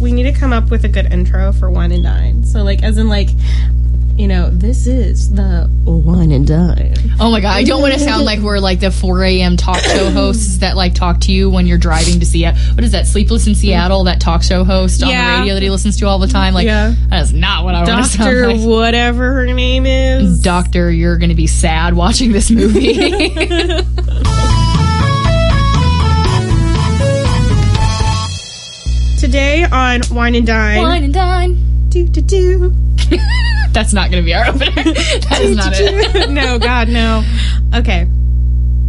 we need to come up with a good intro for Wine and Dine. So, like, as in, like, you know, this is the Wine and Dine. Oh my god, I don't want to sound like we're like the 4 a.m. talk show hosts that like talk to you when you're driving to Seattle. What is that? Sleepless in Seattle, that talk show host on Yeah. the radio that he listens to all the time. Like, Yeah. that is not what I want to sound Doctor, like. whatever her name is. Doctor, you're going to be sad watching this movie. Today on Wine and Dine. Wine and dine. Do, do, do. That's not going to be our opener. That is not it. no, God, no. Okay.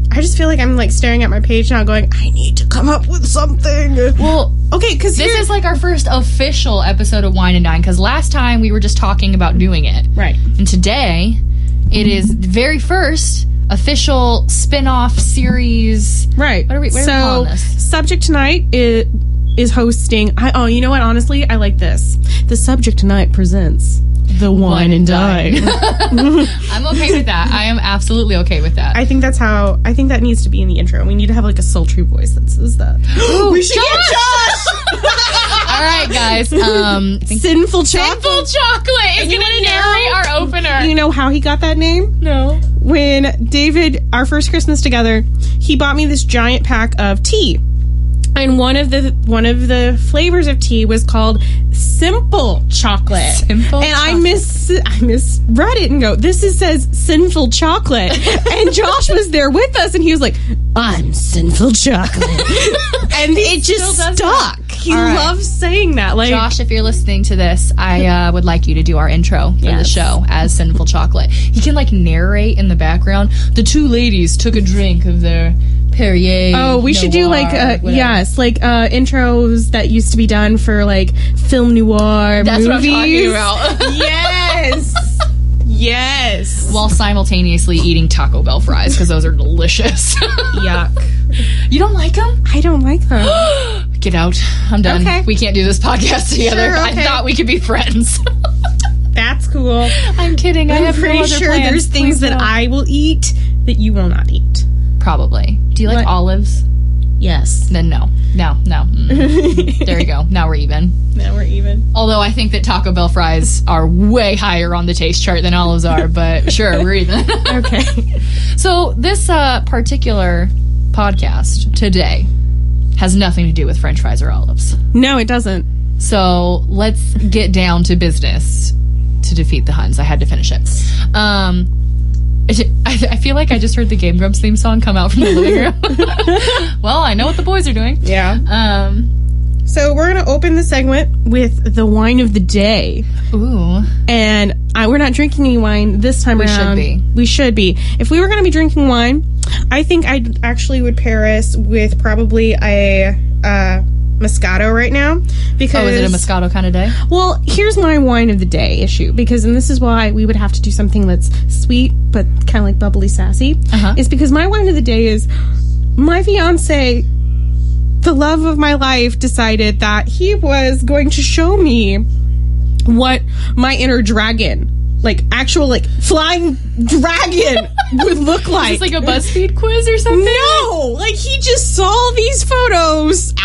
I just feel like I'm like staring at my page now, going, I need to come up with something. Well, Okay, because this is like our first official episode of Wine and Dine because last time we were just talking about doing it. right. And today, it is the very first official spin-off series. Right. What are we- what are we so, calling this? subject tonight is, is hosting. I, oh, you know what? Honestly, I like this. The subject tonight presents the wine, and dine. I'm okay with that. I am absolutely okay with that. I think that's how. I think that needs to be in the intro. We need to have like a sultry voice that says that. we should get Josh. All right, guys. Um. Sinful chocolate. Sinful Chocolate is going to narrate our opener. You know how he got that name? no. when David, our first Christmas together, he bought me this giant pack of tea. And one of the one of the flavors of tea was called simple chocolate. Simple and I chocolate. miss I misread it and go, this is says sinful chocolate. and Josh was there with us and he was like, I'm sinful chocolate. and it just still does stuck. He All right. loves saying that. Like Josh, if you're listening to this, I uh, would like you to do our intro for the show as Sinful Chocolate. He can like narrate in the background. The two ladies took a drink of their Perrier. Oh, we should do like uh, yes, like uh, intros that used to be done for like film noir That's what I'm movies. talking about. yes, yes. While simultaneously eating Taco Bell fries because those are delicious. Yuck. you don't like them? I don't like them. Get out. I'm done. Okay. We can't do this podcast together. Sure, I thought we could be friends. That's cool. I'm kidding. I I'm no pretty other sure plans. there's things Please that don't. I will eat that you will not eat. Probably. Do you like What? olives? Yes. Then no, no, no. Mm. there you go. Now we're even. Now we're even. Although I think that Taco Bell fries are way higher on the taste chart than olives are, but sure, we're even. Okay. so this uh, particular podcast today has nothing to do with French fries or olives. no, it doesn't. So let's get down to business to defeat the Huns. I had to finish it. Um, it- I, I feel like I just heard the Game Grumps theme song come out from the living room. well, I know what the boys are doing. Yeah. Um, So we're gonna open the segment with the wine of the day. ooh, and I, we're not drinking any wine this time We should be. We should be. If we were going to be drinking wine, I think I actually would pair us with probably a uh, Moscato right now because oh, is it a Moscato kind of day? well, here's my wine of the day issue because, and this is why we would have to do something that's sweet but kind of like bubbly sassy. Uh-huh. Is because my wine of the day is my fiance, the love of my life, decided that he was going to show me what my inner dragon, like actual like flying dragon, would look like. It's like a BuzzFeed quiz or something. No,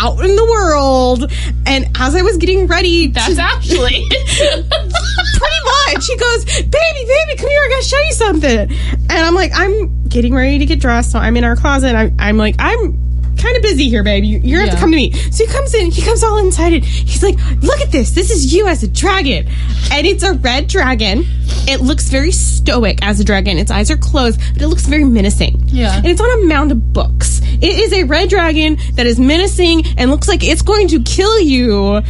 out in the world, and as I was getting ready, That's to, actually. pretty much, he goes, "Baby, baby, come here, I gotta show you something." And I'm like, I'm getting ready to get dressed, so I'm in our closet. I'm, I'm like, I'm kind of busy here, babe. You- You're gonna have Yeah. to come to me. So he comes in, he comes all excited. He's like, "Look at this. This is you as a dragon, and it's a red dragon. It looks very stoic as a dragon. Its eyes are closed, but it looks very menacing. Yeah. and it's on a mound of books. It is a red dragon that is menacing and looks like it's going to kill you."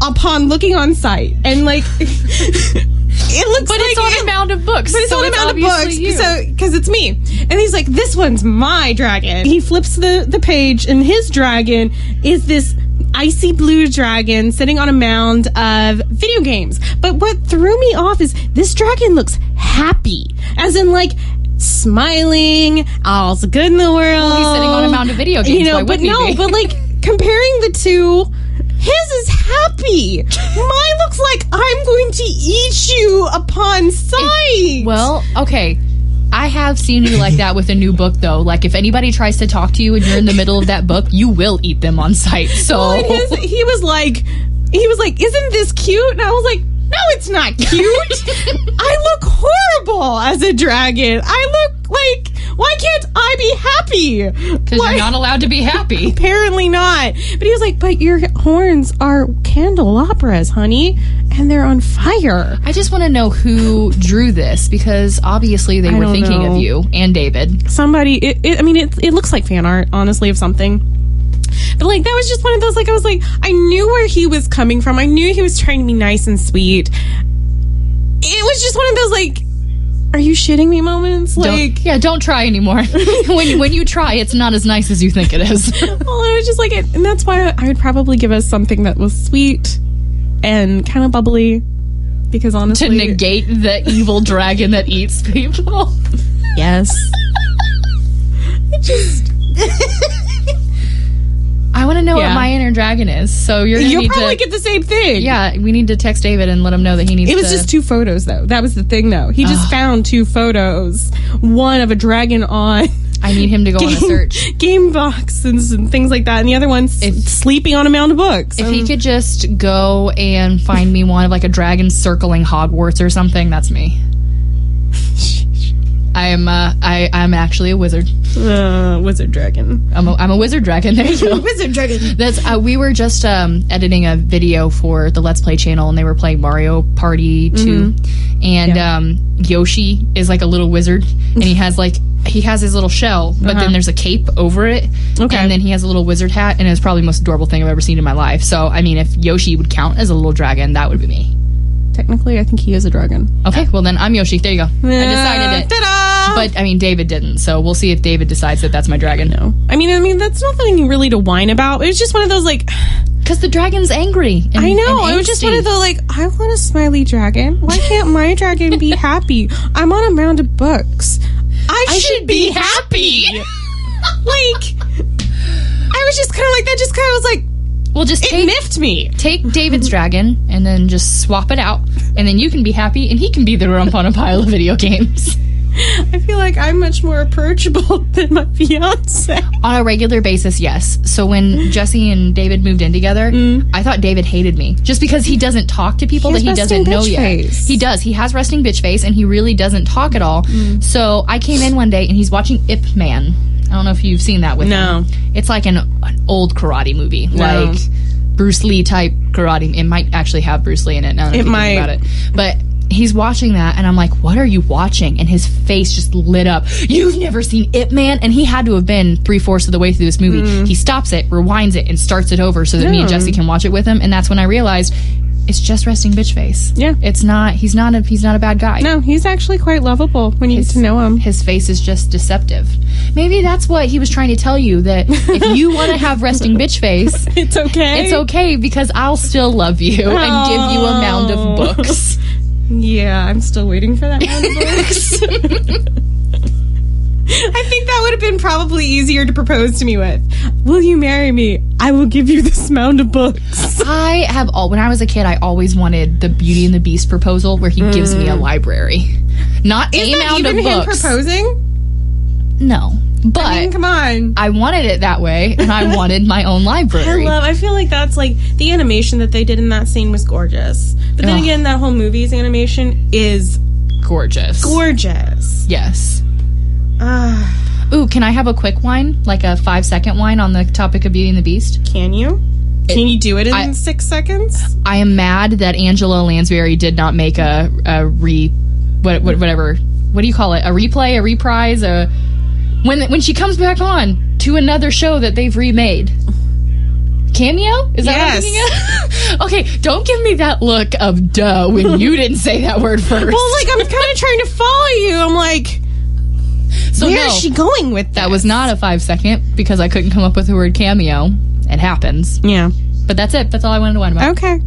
Upon looking on sight, and like it looks but like it's on it- a mound of books. but it's so on a mound of books, you. so because it's me. And he's like, "This one's my dragon." He flips the the page, and his dragon is this icy blue dragon sitting on a mound of video games. But what threw me off is this dragon looks happy, as in like smiling, all's good in the world. he's sitting on a mound of video games, you know. but no, but like comparing the two. His is happy. Mine looks like I'm going to eat you upon sight. Well, okay. I have seen you like that with a new book, though. Like, if anybody tries to talk to you and you're in the middle of that book, you will eat them on sight. So, Well, his, he was like, he was like, "Isn't this cute?" And I was like, "No, it's not cute. I look horrible as a dragon. I look like why can't I be happy? Because you're not allowed to be happy. Apparently not. But he was like, "But your horns are candelabras, honey, and they're on fire." I just want to know who drew this because obviously they I were thinking know. of you and David. Somebody, it, it, I mean, it, it looks like fan art, honestly, of something. But like that was just one of those. Like I was like, I knew where he was coming from. I knew he was trying to be nice and sweet. It was just one of those like, are you shitting me moments? Don't- Like, yeah, don't try anymore. when when you try, it's not as nice as you think it is. well, I was just like, it, and that's why I would probably give us something that was sweet and kind of bubbly, because honestly to negate the evil dragon that eats people. yes, it just want to know Yeah. what my inner dragon is. So you're gonna you'll need probably to. get the same thing. yeah, we need to text David and let him know that he needs. To It was to, just two photos, though. That was the thing, though. He just found two photos. One of a dragon on I need him to go on a search. game boxes and things like that, and the other one's If- sleeping on a mound of books. If Um, he could just go and find me one of like a dragon circling Hogwarts or something, that's me. I am. Uh, I. I'm actually a wizard. uh, wizard dragon. I'm a, I'm a wizard dragon. There you go. wizard dragon. That's uh, we were just um, editing a video for the Let's Play channel, and they were playing Mario Party 2 and um, Yoshi is like a little wizard, and he has like he has his little shell, but Uh-huh. then there's a cape over it, Okay. and then he has a little wizard hat, and it's probably the most adorable thing I've ever seen in my life. So I mean, if Yoshi would count as a little dragon, that would be me. Technically, I think he is a dragon. Okay, well then I'm Yoshi. There you go. I ah, decided it. Ta-da! But I mean, David didn't, so we'll see if David decides that that's my dragon. no, I mean, I mean, that's nothing really to whine about. It's just one of those like, Because the dragon's angry. And, I know. It was just one of the like, I want a smiley dragon. Why can't my dragon be happy? I'm on a mound of books. I, I should, be happy. like, I was just kind of like that. Just kind of was like, Well, just it take miffed me. take David's dragon and then just swap it out, and then you can be happy, and he can be the rump on a pile of video games I feel like I'm much more approachable than my fiance. on a regular basis. Yes. So when Jesse and David moved in together, I thought David hated me just because he doesn't talk to people Mm. He that he doesn't know yet. face. He does. He has resting bitch face, and he really doesn't talk at all. Mm. So I came in one day, and he's watching Ip Man. I don't know if you've seen that with No. him. It's like an, an old karate movie, No. like Bruce Lee type karate. It might actually have Bruce Lee in it. Now It might. about it, but. He's watching that, and I'm like, "What are you watching?" And his face just lit up. You've never seen Ip Man, and he had to have been three fourths of the way through this movie. Mm. He stops it, rewinds it, and starts it over so that me and Jesse can watch it with him. And that's when I realized it's just resting bitch face. Yeah. it's not. He's not a. He's not a bad guy. No, he's actually quite lovable when you get to know him. His face is just deceptive. Maybe that's what he was trying to tell you that if you want to have resting bitch face, It's okay. it's okay because I'll still love you and give you a mound Oh. of books. Yeah, I'm still waiting for that mound of books. I think that would have been probably easier to propose to me with. Will you marry me? I will give you this mound of books. I have all when I was a kid, I always wanted the Beauty and the Beast proposal where he gives me a library, not Mm. Is a that mound even of books. proposing? no, but I mean, come on. I wanted it that way, and I wanted my own library. I love. I feel like that's like the animation that they did in that scene was gorgeous. But then Ugh. again, that whole movie's animation is Gorgeous. gorgeous. yes. Ah, Ooh, can I have a quick wine, like a five second wine on the topic of Beauty and the Beast? can you? Can you do it in I- six seconds? I am mad that Angela Lansbury did not make a, a re, what, what, whatever, what do you call it? A replay, a reprise, a when when she comes back on to another show that they've remade. Cameo? Is that what I'm Yes. thinking of? okay, don't give me that look of duh when you didn't say that word first. Well, like I'm kind of trying to follow you. I'm like, so where no, is she going with that That was not a five second because I couldn't come up with the word cameo. It happens, Yeah. but that's it. That's all I wanted to whine about. Okay.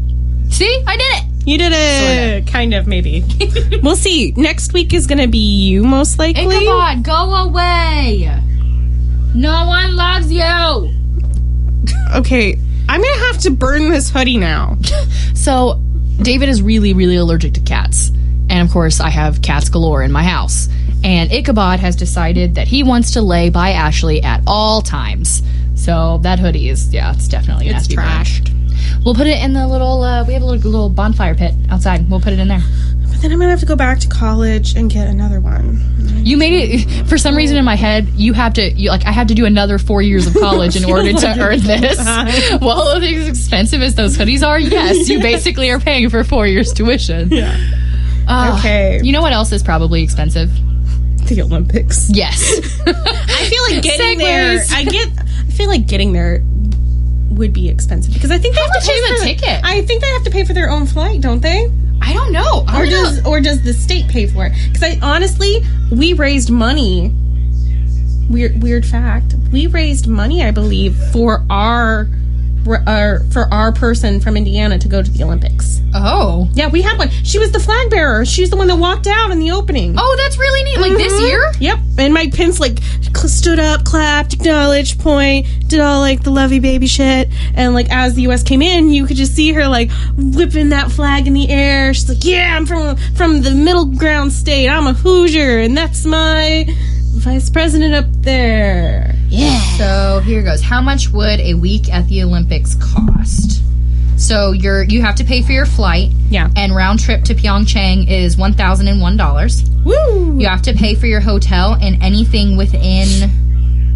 See, I did it. You did it. Kind of, maybe. we'll see. Next week is going to be you, most likely. Ichabod, go away. No one loves you. Okay. I'm going to have to burn this hoodie now. So, David is really, really allergic to cats. And of course, I have cats galore in my house. And Ichabod has decided that he wants to lay by Ashley at all times. So, that hoodie is, yeah, it's definitely It's have to be burned. trashed. We'll put it in the little. Uh, we have a little, little bonfire pit outside. We'll put it in there. But then I'm gonna have to go back to college and get another one. You made it for some reason in my head. You have to. You like I have to do another four years of college in order to earn this. Well, as expensive as those hoodies are, yes, you basically are paying for four years tuition. Yeah. Ah, Okay. You know what else is probably expensive? The Olympics. Yes. I feel like getting there. I get. I feel like getting there would be expensive because I think they How have to much pay is for a ticket? I think they have to pay for their own flight, don't they? I don't know. I Or don't know. does or does the state pay for it? Because I honestly, we raised money. Weird weird fact. We raised money, I believe, for our. Our for our person from Indiana to go to the Olympics. Oh. Yeah, we had one. She was the flag bearer. She's the one that walked out in the opening. Oh, that's really neat. Like this Mhm. year? Yep. And Mike Pence like stood up, clapped, acknowledged, point, did all like the lovey baby shit. And like as the U.S. came in, you could just see her like whipping that flag in the air. She's like, "Yeah, I'm from from the middle ground state. I'm a Hoosier, and that's my vice president up there." Yeah. So here goes. How much would a week at the Olympics cost? So you're you have to pay for your flight. Yeah. And round trip to Pyeongchang is one thousand and one dollars. Woo! You have to pay for your hotel and anything within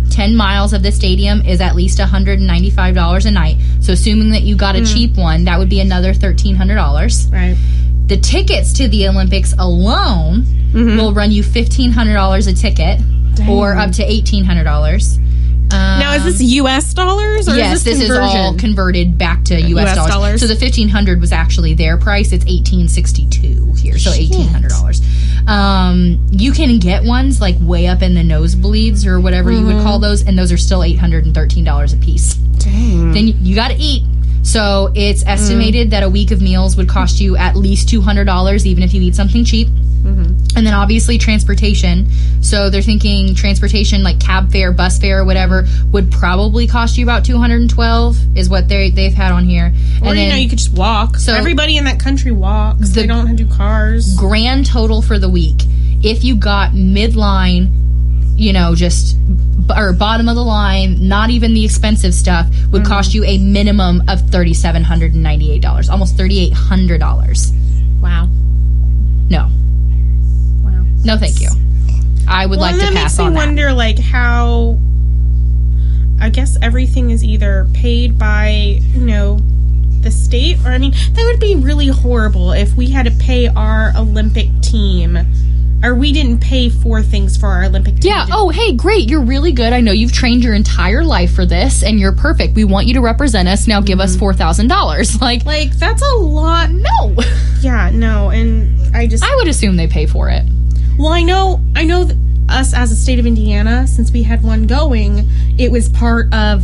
10 miles of the stadium is at least $195 a night. So assuming that you got a cheap one, that would be another $1300. Right. The tickets to the Olympics alone Mm-hmm. will run you $1500 a ticket or up to $1800. Um, Now, is this U.S. dollars or yes, is this, this, is all converted back to U.S. US dollars. dollars. So the fifteen hundred was actually their price. It's eighteen sixty two here, so eighteen hundred dollars. Um, you can get ones like way up in the nosebleeds or whatever you would call those, and those are still eight hundred and thirteen dollars a piece. Dang. Then you, you got to eat. So it's estimated that a week of meals would cost you at least two hundred dollars, even if you eat something cheap. Mm-hmm. And then obviously transportation. So they're thinking transportation like cab fare, bus fare, or whatever would probably cost you about two hundred and twelve is what they they've had on here. Or and you know, you could just walk. So- everybody in that country walks. The- they don't do cars. grand total for the week, if you got midline, you know, just or bottom of the line, not even the expensive stuff, would mm-hmm. cost you a minimum of thirty seven hundred and ninety eight dollars, almost thirty eight hundred dollars. Wow. No. No, thank you. I would Well, like to that pass makes me wonder, like how. I guess everything is either paid by you know the state, or I mean, that would be really horrible if we had to pay our Olympic team, or we didn't pay for things for our Olympic team. Yeah. Oh, hey, great. You're really good. I know you've trained your entire life for this, and you're perfect. We want you to represent us. Now give us mm-hmm. four thousand dollars. Like, like that's a lot. no. Yeah, no, and I just I would assume they pay for it. Well, I know, I know us as a state of Indiana, since we had one going, it was part of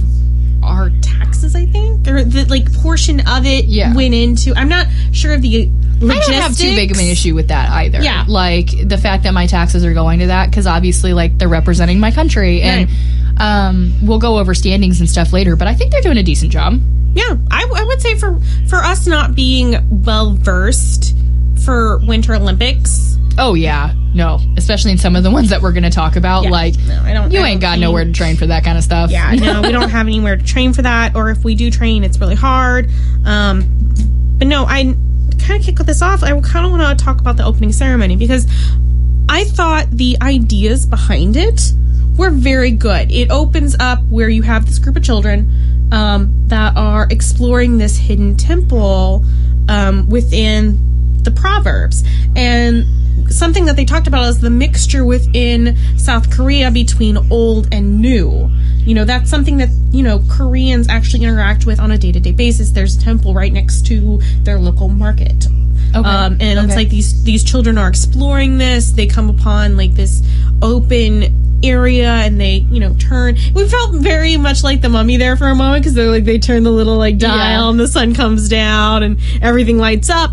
our taxes, I think, or the like portion of it Yeah. went into. I'm not sure of the I don't have too big of an issue with that either. Yeah. Like the fact that my taxes are going to that because obviously, like they're representing my country, and um, we'll go over standings and stuff later. But I think they're doing a decent job. Yeah, I, I would say for for us not being well versed for Winter Olympics, Oh yeah, no, especially in some of the ones that we're going to talk about. Yeah. Like no, I don't. you I ain't don't got nowhere to train for that kind of stuff. Yeah, no, we don't have anywhere to train for that, or if we do train, it's really hard. Um, but no, I kind of kick this off. I kind of want to talk about the opening ceremony because I thought the ideas behind it were very good. It opens up where you have this group of children um, that are exploring this hidden temple um, within the Proverbs. And something that they talked about is the mixture within South Korea between old and new. You know, that's something that, you know, Koreans actually interact with on a day to day basis. There's a temple right next to their local market. Okay. Um, and it's like these these children are exploring this. They come upon like this open area, and they you know turn. We felt very much like the mummy there for a moment because they're like they turn the little like dial, Yeah. and the sun comes down, and everything lights up.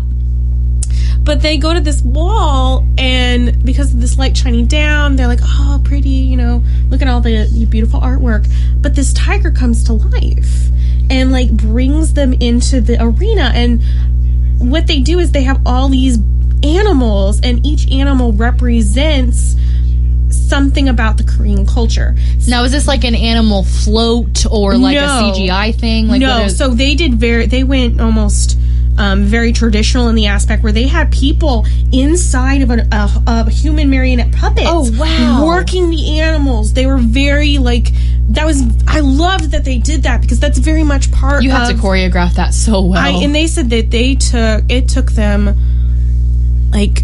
But they go to this wall, and because of this light shining down, they're like, "Oh, pretty!" You know, look at all the, beautiful artwork. But this tiger comes to life and like brings them into the arena, and what they do is they have all these animals and each animal represents something about the Korean culture. Now, is this like an animal float or like No. a CGI thing? Like no, is- so they did very. They went almost um, very traditional in the aspect where they had people inside of a, a, a human marionette puppet. Oh, wow. Working the animals. They were very like that was. I loved that they did that because that's very much part. you have of, to choreograph that so well. I, and they said that they took it took them like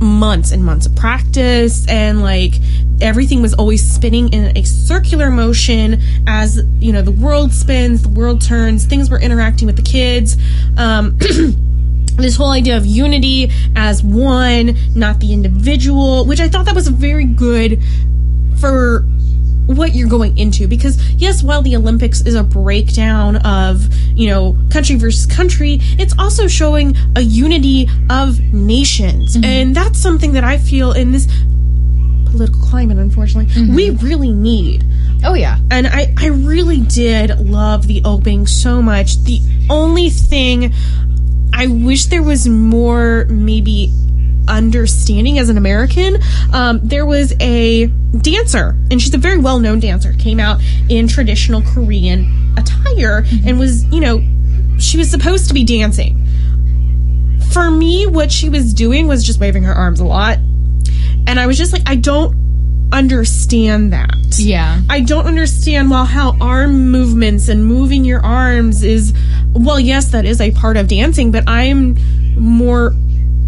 months and months of practice and like everything was always spinning in a circular motion as you know the world spins the world turns things were interacting with the kids. Um this whole idea of unity as one not the individual which i thought that was very good for what you're going into. Because yes while the olympics is a breakdown of you know country versus country it's also showing a unity of nations. Mm-hmm. And that's something that i feel in this political climate unfortunately mm-hmm. we really need. Oh yeah, and I, I really did love the opening so much. The only thing I wish there was more maybe understanding as an American. Um, there was a dancer, and she's a very well known dancer, came out in traditional Korean attire and was, you know, she was supposed to be dancing. For me, what she was doing was just waving her arms a lot. And I was just like, I don't understand that. yeah. I don't understand well how arm movements and moving your arms is well yes that is a part of dancing but I'm more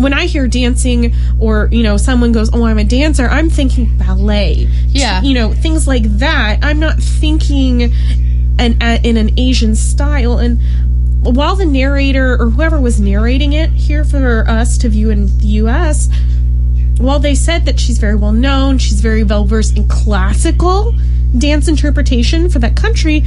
when I hear dancing or you know someone goes oh I'm a dancer I'm thinking ballet. Yeah. you know things like that. I'm not thinking an, a, in an Asian style. And while the narrator or whoever was narrating it here for us to view in the US while they said that she's very well known, she's very well versed in classical dance interpretation for that country,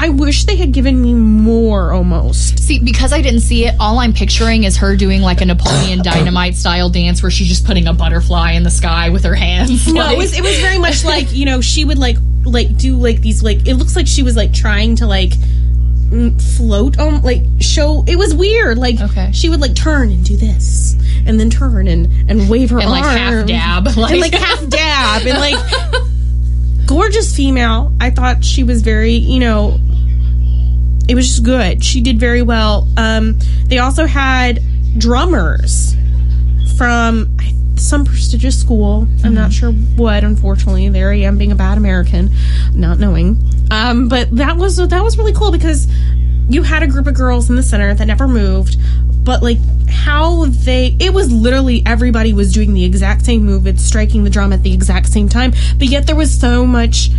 I wish they had given me more almost. See, because I didn't see it, all I'm picturing is her doing like a Napoleon Dynamite style dance where she's just putting a butterfly in the sky with her hands. No, Like- it was it was very much like, you know, she would like like do like these like it looks like she was like trying to like mm, float um like show it was weird like Okay. she would like turn and do this and then turn and and wave her And, like, half dab, and like- like half dab and like gorgeous female. I thought she was very, you know, it was just good. She did very well. Um, they also had drummers from some prestigious school. I'm not sure what. Unfortunately, there I am being a bad American, not knowing. Um, but that was that was really cool because you had a group of girls in the center that never moved, but like how they it was literally everybody was doing the exact same move it's striking the drum at the exact same time but yet there was so much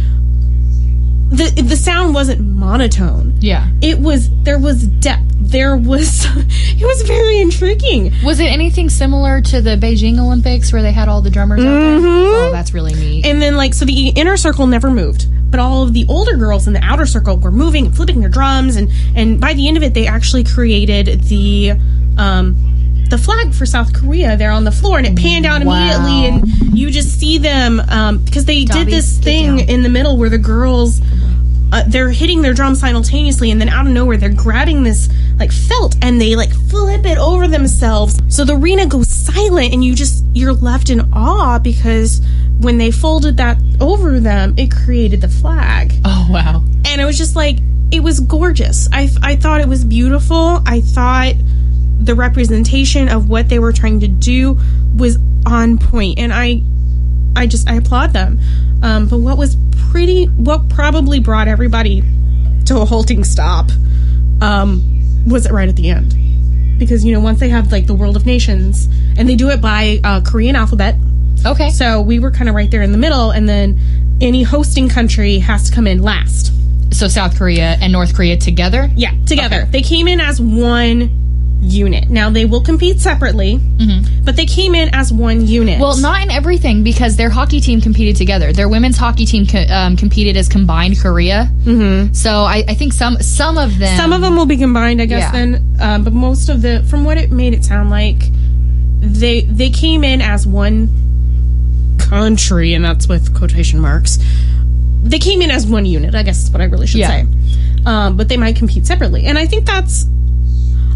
the the sound wasn't monotone yeah. it was there was depth there was it was very intriguing Was it anything similar to the Beijing Olympics where they had all the drummers out there? Oh, that's really neat. and then like so the inner circle never moved but all of the older girls in the outer circle were moving and flipping their drums and and by the end of it they actually created the um the flag for South Korea there on the floor and it panned out Wow. immediately and you just see them um because they did this thing in the middle where the girls uh, they're hitting their drum simultaneously and then out of nowhere they're grabbing this like felt and they like flip it over themselves. So the arena goes silent and you just you're left in awe because when they folded that over them it created the flag. Oh, wow. and it was just like it was gorgeous. I, I thought it was beautiful. I thought the representation of what they were trying to do was on point and i i just i applaud them. Um, but what was pretty what probably brought everybody to a halting stop um, was it right at the end. Because you know once they have like the world of nations and they do it by uh, korean alphabet. Okay. so we were kind of right there in the middle and then any hosting country has to come in last. So South Korea and North Korea together? yeah together. They came in as one unit now they will compete separately but they came in as one unit Well, not in everything because their hockey team competed together. Their women's hockey team co- um, competed as combined Korea. Mm-hmm. So I, I think some some of them some of them will be combined i guess Yeah. then um, but most of the from what it made it sound like they they came in as one country and that's with quotation marks they came in as one unit i guess is what i really should Yeah. say um, but they might compete separately and i think that's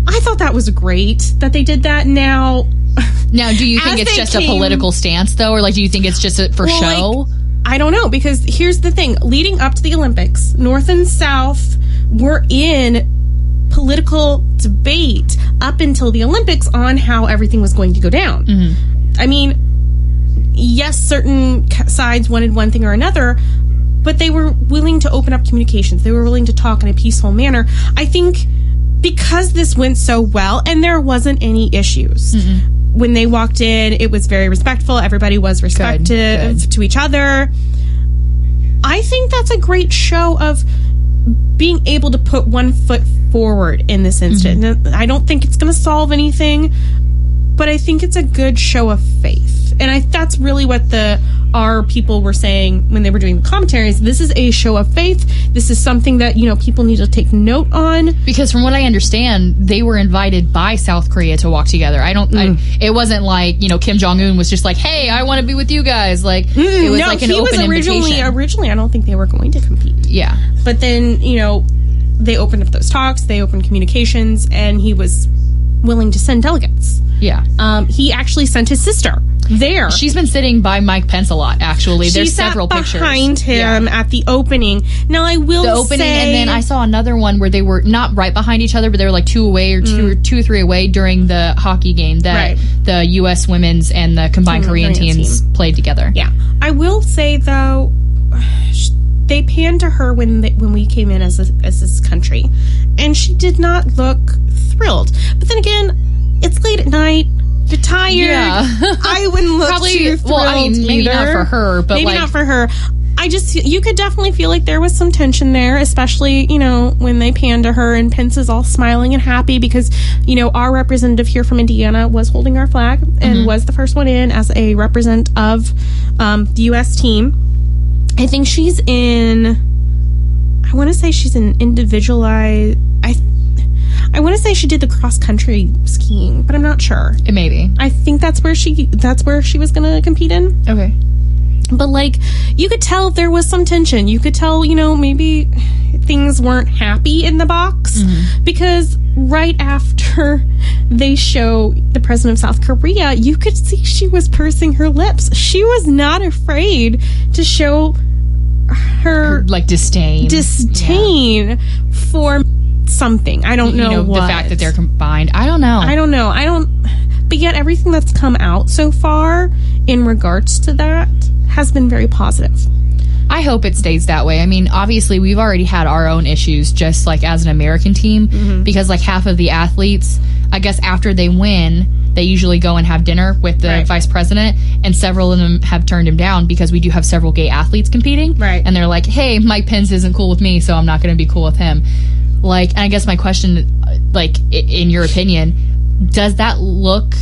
i thought that was great that they did that now Now, do you think it's just a political stance, though, or like do you think it's just a, for Well, show? like, I don't know because here's the thing: leading up to the Olympics, North and South were in political debate up until the Olympics on how everything was going to go down. Mm-hmm. I mean, yes, certain sides wanted one thing or another, but they were willing to open up communications. They were willing to talk in a peaceful manner. I think because this went so well and there wasn't any issues. Mm-hmm. When they walked in, it was very respectful. Everybody was respective good. to each other. I think that's a great show of being able to put one foot forward in this mm-hmm. instant. And I don't think it's going to solve anything, but I think it's a good show of faith. And I that's really what the our people were saying when they were doing the commentaries. This is a show of faith. This is something that, you know, people need to take note on. Because from what I understand, they were invited by South Korea to walk together. I don't. I, mm. it wasn't like you know Kim Jong Un was just like, "Hey, I want to be with you guys." Like it was no, like an he open was originally invitation. originally I don't think they were going to compete. yeah, But then, you know, they opened up those talks, they opened communications, and he was willing to send delegates. yeah. Um, he actually sent his sister there. She's been sitting by Mike Pence a lot. Actually, She there's several pictures behind him Yeah. at the opening. Now I will The opening, say, and then I saw another one where they were not right behind each other, but they were like two away or two or two or three away during the hockey game that Mm. Right. the U.S. women's and the combined Korean Korean teams played together. yeah, I will say though, they panned to her when they, when we came in as a, as this country, and she did not look thrilled. But then again, it's late at night. You're tired. Yeah. I wouldn't look Probably- too thrilled well, I mean, maybe not for her, but, maybe like- not for her. I just you could definitely feel like there was some tension there, especially you know when they panned to her and Pence is all smiling and happy because you know our representative here from Indiana was holding our flag and Mm-hmm. was the first one in as a represent of um, the U.S. team. I think she's in. I want to say she's an individualized. I I want to say she did the cross country skiing, but I'm not sure. It maybe. I think that's where she that's where she was going to compete in. Okay. But like you could tell there was some tension. You could tell, you know, maybe things weren't happy in the box mm-hmm. because right after they show the president of South Korea, you could see she was pursing her lips. She was not afraid to show her Like disdain. disdain for something. I don't you know, know, the fact that they're combined. I don't know. I don't know. I don't. But yet, everything that's come out so far in regards to that has been very positive. I hope it stays that way. I mean, obviously, we've already had our own issues just like as an American team Mm-hmm. because, like, half of the athletes, I guess, after they win, they usually go and have dinner with the Right. vice president, and several of them have turned him down because we do have several gay athletes competing. Right. And they're like, hey, Mike Pence isn't cool with me, so I'm not going to be cool with him. Like, and I guess my question, like, in your opinion, does that look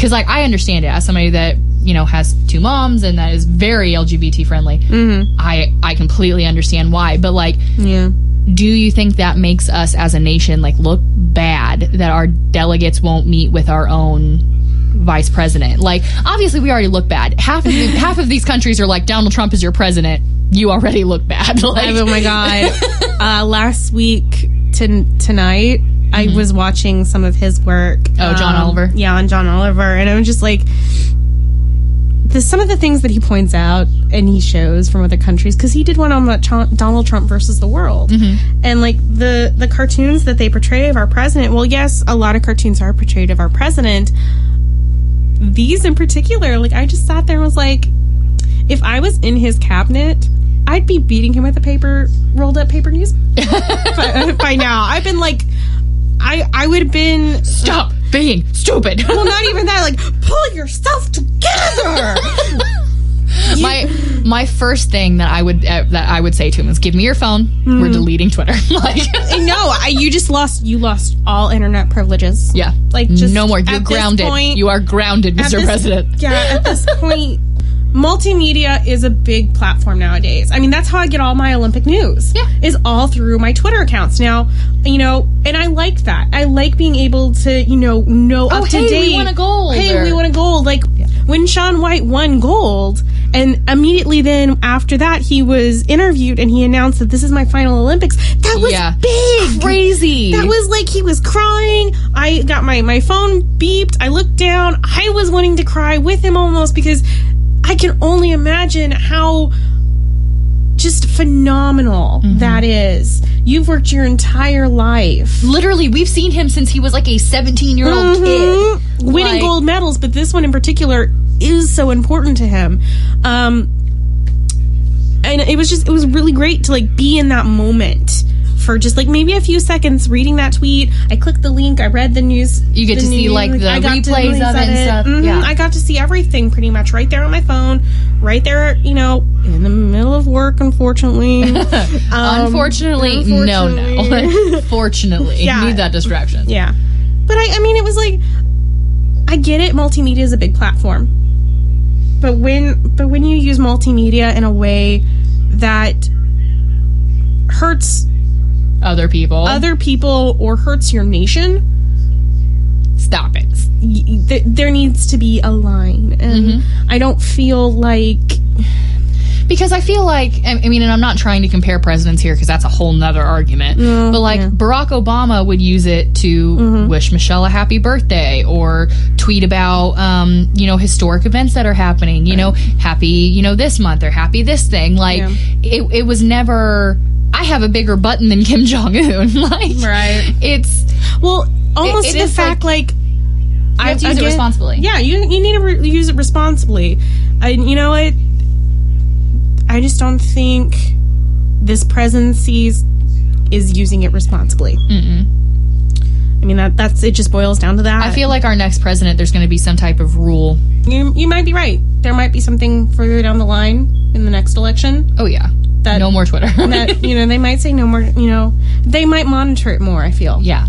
because like I understand it as somebody that you know has two moms and that is very LGBT friendly. Mm-hmm. I I completely understand why, but like, Yeah. do you think that makes us as a nation like look bad that our delegates won't meet with our own vice president? Like, obviously, we already look bad. Half of the, half of these countries are like Donald Trump is your president. You already look bad. Like, Oh my god! uh, last week to tonight, I was watching some of his work. Mm-hmm. um, Oh, John Oliver? Yeah, on John Oliver, and I'm just like. The, some of the things that he points out and he shows from other countries because he did one on the Ch- Donald Trump versus the world Mm-hmm. and like the the cartoons that they portray of our president well yes a lot of cartoons are portrayed of our president these in particular like i just sat there and was like if i was in his cabinet i'd be beating him with a paper rolled up paper news by, by now i've been like i i would have been stop being stupid. well not even that like pull yourself together my my first thing that I would uh, that I would say to him is, "Give me your phone. Hmm. We're deleting Twitter." like, no I, you just lost you lost all internet privileges yeah, Like, just no more. You're grounded. point- you are grounded, Mr. this- President. Yeah, at this point, multimedia is a big platform nowadays. I mean, that's how I get all my Olympic news. Yeah. Is all through my Twitter accounts. Now, you know, and I like that. I like being able to, you know, know up to Oh, hey, we date. won a gold, Hey, or- we won a gold. Like when Shaun White won gold, and immediately then after that, he was interviewed and he announced that this is my final Olympics. That was Yeah. big. Crazy. That was like he was crying. I I got my my phone beeped. I looked down. I was wanting to cry with him almost because I can only imagine how just phenomenal Mm-hmm. that is. You've worked your entire life. Literally, we've seen him since he was like a 17 year old kid. Mhm. winning Like- gold medals, but this one in particular is so important to him. Um, and it was just it was really great to like be in that moment for just like maybe a few seconds reading that tweet. I clicked the link, I read the news. You get to see, like, the I got to replays of it set and stuff. Mhm. Yeah. I got to see everything pretty much right there on my phone, right there, you know, in the middle of work. Unfortunately, Um, unfortunately, no, no. Fortunately, Yeah. need that distraction. Yeah. But I, I mean, it was like, I get it. Multimedia is a big platform, but when, but when you use multimedia in a way that hurts Other people, other people or hurts your nation, stop it. y- th- there needs to be a line, and I don't feel like Because I feel like, I I mean, and I'm not trying to compare presidents here because that's a whole nother argument. but like Barack Obama would use it to Mm-hmm. wish Michelle a happy birthday or tweet about, um, you know, historic events that are happening. You know, happy, you know, this month or happy this thing. Like it, it was never. I have a bigger button than Kim Jong Un. like, Right. It's well, almost it the fact like. you have to use it responsibly. Yeah, you you need to re- use it responsibly. And you know what? I just don't think this presidency is, is using it responsibly. Mm-mm. I mean that that's it. Just boils down to that. I feel like our next president, there's going to be some type of rule. you you might be right. There might be something further down the line in the next election Oh yeah, that no more Twitter. that you know they might say no more. You know they might monitor it more. I feel. yeah,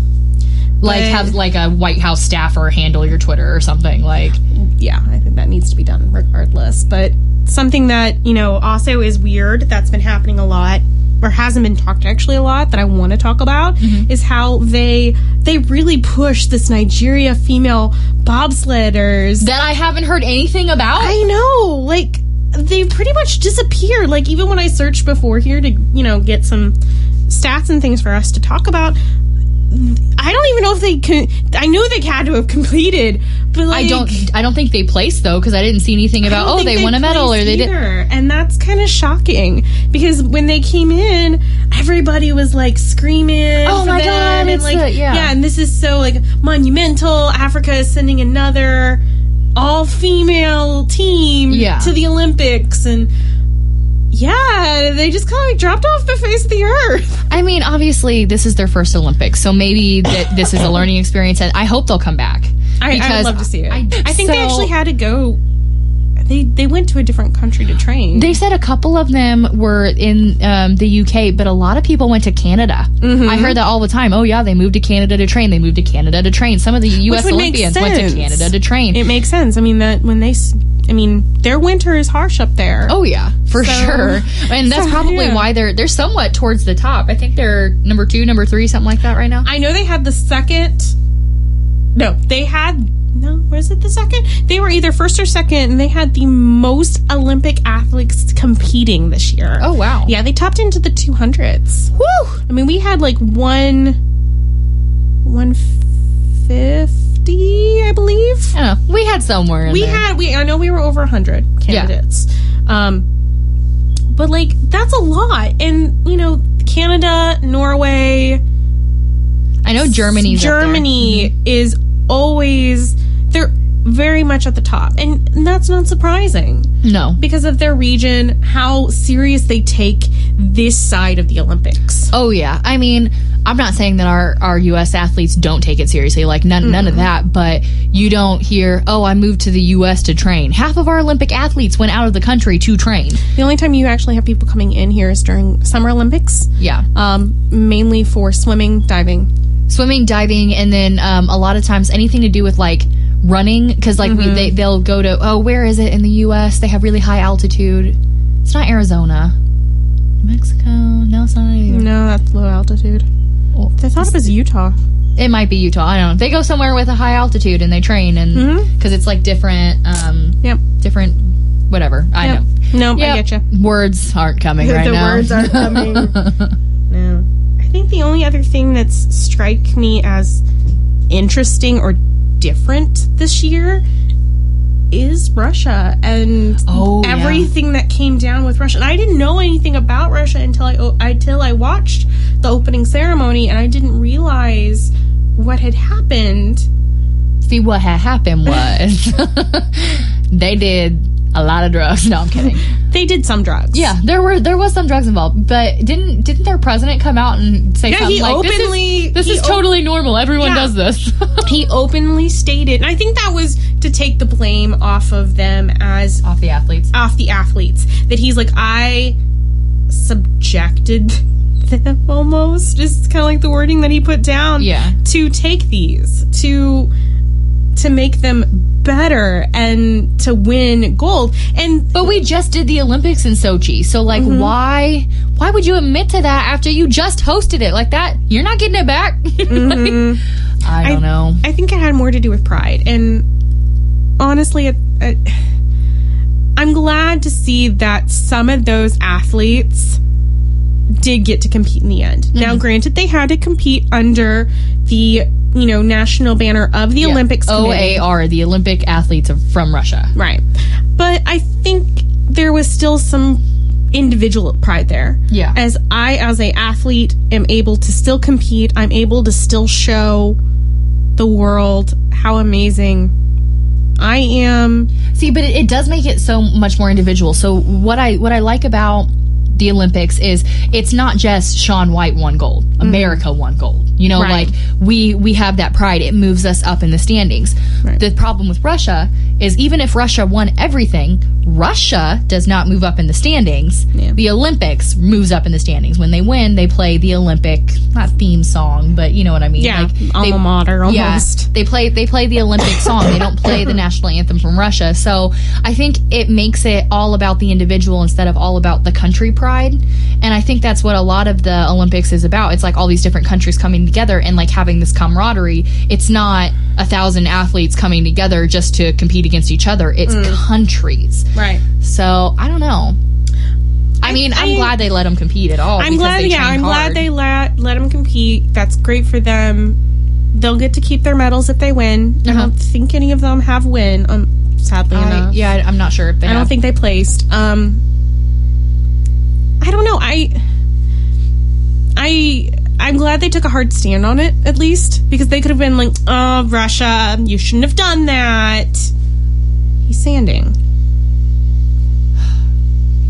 like But- have like a White House staffer handle your Twitter or something. Like yeah, I think that needs to be done regardless. But something that, you know, also is weird that's been happening a lot or hasn't been talked actually a lot that I want to talk about mm-hmm. is how they they really push this Nigeria female bobsledders. that I haven't heard anything about. I know, like they pretty much disappeared. Like even when I searched before here to, you know, get some stats and things for us to talk about, I don't even know if they can. I knew they had to have completed, but like I don't. I don't think they placed though because I didn't see anything about. Oh, think they, won a medal or they did. and that's kind of shocking because when they came in, everybody was like screaming. Oh my God, And it's like, the- yeah. and this is so like monumental. Africa is sending another all female team Yeah. to the Olympics, and yeah, they just kind of like dropped off the face of the earth. I mean, obviously, this is their first Olympics, so maybe that this is a learning experience, and I hope they'll come back. I, I would love to see it. I- I, think they actually had to go. They they went to a different country to train. They said a couple of them were in um, the UK, but a lot of people went to Canada. Mm-hmm. I heard that all the time. Oh yeah, they moved to Canada to train. They moved to Canada to train. Some of the U.S. Olympians went to. Canada to train. It makes sense. I mean that when they, I mean their winter is harsh up there. Oh yeah, for So- sure. And that's so, probably yeah. why they're they're somewhat towards the top. I think they're number two, number three, something like that right now. I know they had the second. No, they had no. Was it the second? They were either first or second, and they had the most Olympic athletes competing this year. Oh wow. yeah, they topped into the two hundreds. Woo! I mean, we had like one, one fifty, I believe. I. We had somewhere in we there. had we i know we were over 100 candidates um but like that's a lot and you know canada norway I know Germany's up there. Mm-hmm. germany is always they're very much at the top and that's not surprising No. because of their region how serious they take this side of the olympics Oh yeah. I mean, I'm not saying that our, our US athletes don't take it seriously, like none none of that, but you don't hear, "Oh, I moved to the US to train." Half of our Olympic athletes went out of the country to train. the only time you actually have people coming in here is during summer olympics Yeah. um mainly for swimming diving Swimming, diving, and then um, a lot of times anything to do with like running because like we, they they'll go to oh where is it in the U.S. They have really high altitude. It's not Arizona, Mexico. No, it's not either. No, that's low altitude. Well, I thought it was Utah. It might be Utah. I don't know. They go somewhere with a high altitude and they train and because it's like different, um, Yep. different, whatever. I Yep. know. No, I Yep. get you. Words aren't coming right the now. words aren't coming. think the only other thing that's strike me as interesting or different this year is Russia and Oh, yeah. everything that came down with Russia. And I didn't know anything about Russia until I o- until I watched the opening ceremony, and I didn't realize what had happened. See, what had happened was they did a lot of drugs. No, I'm kidding. They did some drugs. Yeah, there were there was some drugs involved, but didn't didn't their president come out and say Yeah, something he like this openly- is, this is op- totally normal. Everyone Yeah. does this. he openly stated, and I think that was to take the blame off of them as Off the athletes. off the athletes. That he's like, I subjected them almost. Just kind of like the wording that he put down. Yeah. To take these to to make them better and to win gold. And But we just did the Olympics in Sochi, so like, Mm-hmm. why why would you admit to that after you just hosted it like that? You're not getting it back. Like, I don't know. I think it had more to do with pride. And honestly, it, it, I'm glad to see that some of those athletes did get to compete in the end. Mm-hmm. Now, granted, they had to compete under the you know national banner of the Olympics Committee. OAR, the Olympic athletes of, from Russia. right? But I think there was still some individual pride there. Yeah. As I, as a athlete, am able to still compete. I'm able to still show the world how amazing I am. See, but it, it does make it so much more individual. So what I what I like about the Olympics is it's not just Shaun White won gold. America won gold. You know, Mm-hmm. Right. like we we have that pride. It moves us up in the standings. Right. The problem with Russia is even if Russia won everything, Russia does not move up in the standings. Yeah. The Olympics moves up in the standings. When they win, they play the Olympic not theme song, but you know what I mean. Yeah, Like alma they- mater almost. they play they play the Olympic song. They don't play the national anthem from Russia. So I think it makes it all about the individual instead of all about the country pride. And I think that's what a lot of the Olympics is about. It's like all these different countries coming together and like having this camaraderie. It's not a thousand athletes coming together just to compete against each other. It's countries. Right. So I don't know. I mean, I, am glad they let them compete at all. I'm glad. they Yeah, I'm glad they let let them compete. That's great for them. They'll get to keep their medals if they win. I Uh-huh. don't think any of them have win. Um, sadly I, enough, yeah, I'm not sure if they. I don't think they placed. Um, I don't know. I, I, I'm glad they took a hard stand on it at least because they could have been like, "Oh, Russia, you shouldn't have done that." He's sanding.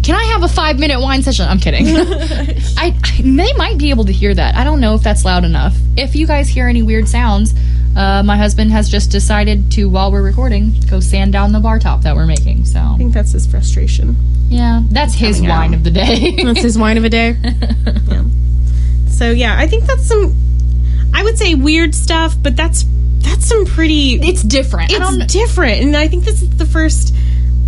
Can I have a five minute wine session? I'm kidding. I, I they might be able to hear that. I don't know if that's loud enough. If you guys hear any weird sounds, uh, my husband has just decided to, while we're recording, go sand down the bar top that we're making. So I think that's his frustration. yeah, that's his Coming out. wine of the day. That's his wine of a day. yeah. So yeah, I think that's some. I would say weird stuff, but that's that's some pretty. it's different. It's different, and I think this is the first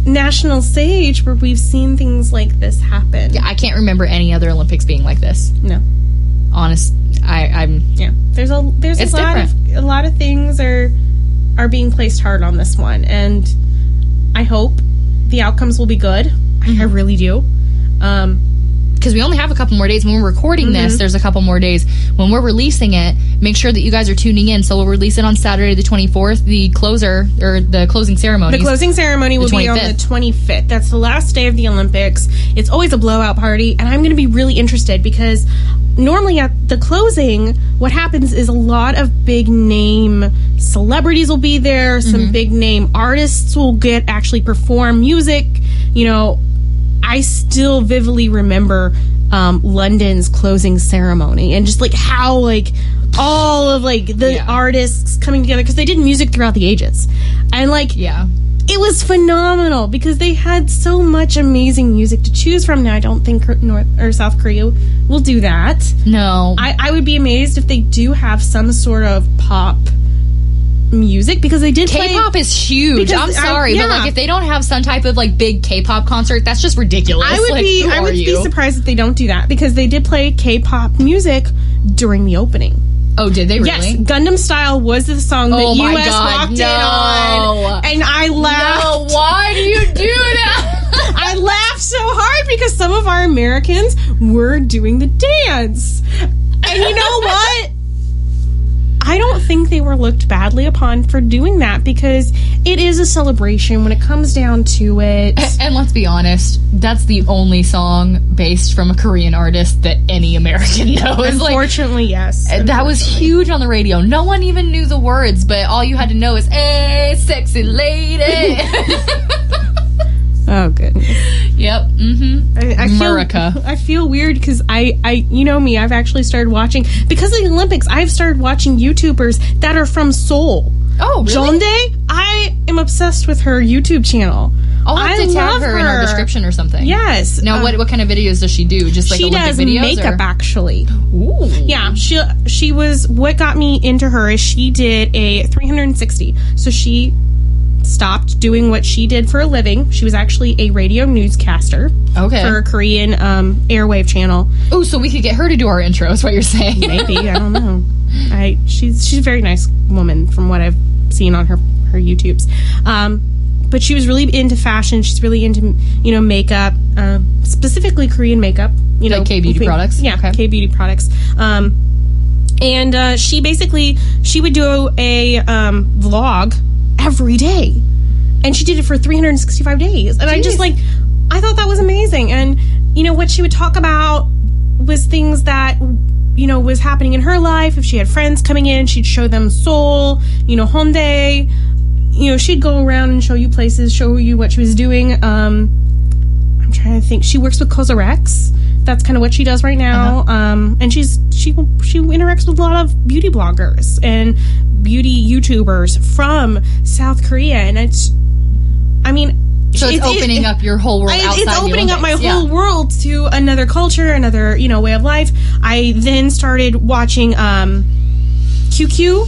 national stage where we've seen things like this happen. Yeah, I can't remember any other Olympics being like this. No. Honest, I, I'm. Yeah. There's a there's a lot of a lot of things are are being placed hard on this one, and I hope the outcomes will be good. I, I really do. Um, because we only have a couple more days. When we're recording Mm-hmm. this, there's a couple more days. When we're releasing it, make sure that you guys are tuning in. So we'll release it on Saturday the 24th. The closer or the closing ceremony. The closing ceremony will be on the 25th. 25th. That's the last day of the Olympics. It's always a blowout party, and I'm going to be really interested because normally at the closing, what happens is a lot of big name celebrities will be there, some big name artists will get actually perform music. You know, I still vividly remember um, London's closing ceremony and just like how like all of like the Yeah. artists coming together because they did music throughout the ages and like yeah. It was phenomenal because they had so much amazing music to choose from. Now I don't think North or South Korea will do that. No. I, I would be amazed if they do have some sort of pop music because they did play- K-pop is huge. I'm I- sorry, yeah. but like if they don't have some type of like big K-pop concert, that's just ridiculous. I would Like, be I would be surprised if they don't do that because they did play K-pop music during the opening. Oh, did they really? Yes, Gangnam Style was the song that Oh my US God, walked no. in on, and I laughed. No, why do you do that? I laughed so hard because some of our Americans were doing the dance. And you know what? I don't think they were looked badly upon for doing that because it is a celebration when it comes down to it. And let's be honest, that's the only song based from a Korean artist that any American knows. Like, Unfortunately, yes. Eh, that was huge on the radio. No one even knew the words, but all you had to know is, hey, sexy lady. Oh goodness. yep. Mm-hmm. I, I feel, America. I feel weird because I, I, you know me. I've actually started watching because of the Olympics. I've started watching YouTubers that are from Seoul. Oh, really? Jondae, I am obsessed with her YouTube channel. I'll have I to tag love her, in our description or something. Yes. Now, what what kind of videos does she do? Just like she Olympic does videos? makeup or? actually. Ooh. Yeah, she she was what got me into her is she did a 360. So she stopped doing what she did for a living. She was actually a radio newscaster Okay. for a Korean um, airwave channel. Oh, so we could get her to do our intro. Is what you're saying? Maybe I don't know. I she's she's a very nice woman from what I've seen on her her YouTubes. Um, but she was really into fashion. She's really into you know makeup, uh, specifically Korean makeup. You know, Like K-beauty products? Yeah, Okay. K beauty products. Um, and uh, she basically she would do a um, vlog every day, and she did it for 365 days. And I just like I thought that was amazing. And you know what she would talk about was things that you know was happening in her life. If she had friends coming in, she'd show them Seoul, you know Hyundai. You know, she'd go around and show you places, show you what she was doing. Um, I'm trying to think. She works with COSRX. That's kind of what she does right now. Uh-huh. Um, and she's she she interacts with a lot of beauty bloggers and beauty YouTubers from South Korea, and it's. I mean, So it's it- it- opening up your whole world I- outside it's opening up my whole Yeah. world to another culture, another you know way of life. I then started watching um, QQ.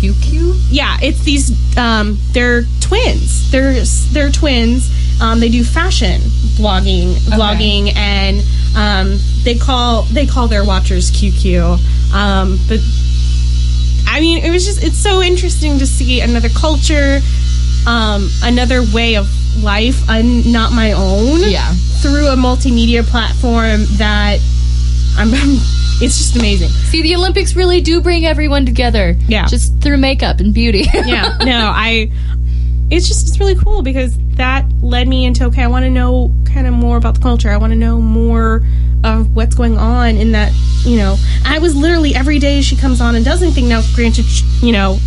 QQ. Yeah, it's these. Um, they're twins. They're they're twins. Um, they do fashion blogging, vlogging, and um, they call they call their watchers QQ. Um, but I mean, it was just it's so interesting to see another culture, um, another way of life, un, not my own Yeah. through a multimedia platform that I'm. it's just amazing. See, the Olympics really do bring everyone together. Yeah. Just through makeup and beauty. yeah no i it's just it's really cool because that led me into okay i want to know kind of more about the culture i want to know more of what's going on in that you know i was literally every day she comes on and does anything now granted you know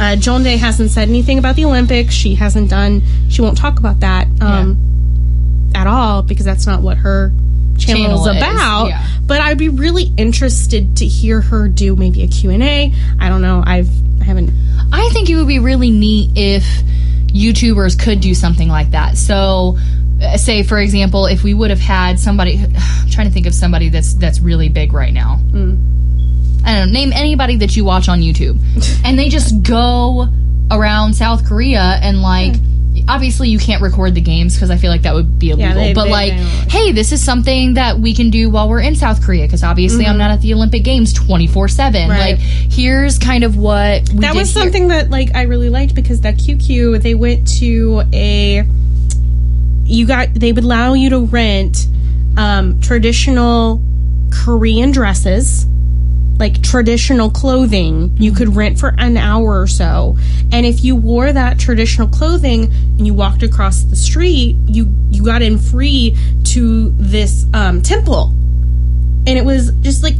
uh, Joan Day hasn't said anything about the Olympics. She hasn't done. She won't talk about that um, at all because that's not what her channel, Channel is is, about. yeah. But I'd be really interested to hear her do maybe a Q and A. I don't know. I've I haven't I think it would be really neat if YouTubers could do something like that. So, say for example, if we would have had somebody, I'm trying to think of somebody that's that's really big right now. I don't know. Name anybody that you watch on YouTube, and they just go around South Korea and like. Obviously, you can't record the games because I feel like that would be illegal. they- but they- like, they hey, this is something that we can do while we're in South Korea because obviously I'm not at the Olympic Games 24 seven. Mm-hmm. Right. Like, here's kind of what we that was here. something that like I really liked because that QQ they went to a you got they would allow you to rent um, traditional Korean dresses like traditional clothing. You could rent for an hour or so. And if you wore that traditional clothing and you walked across the street you you got in free to this um, temple. And it was just like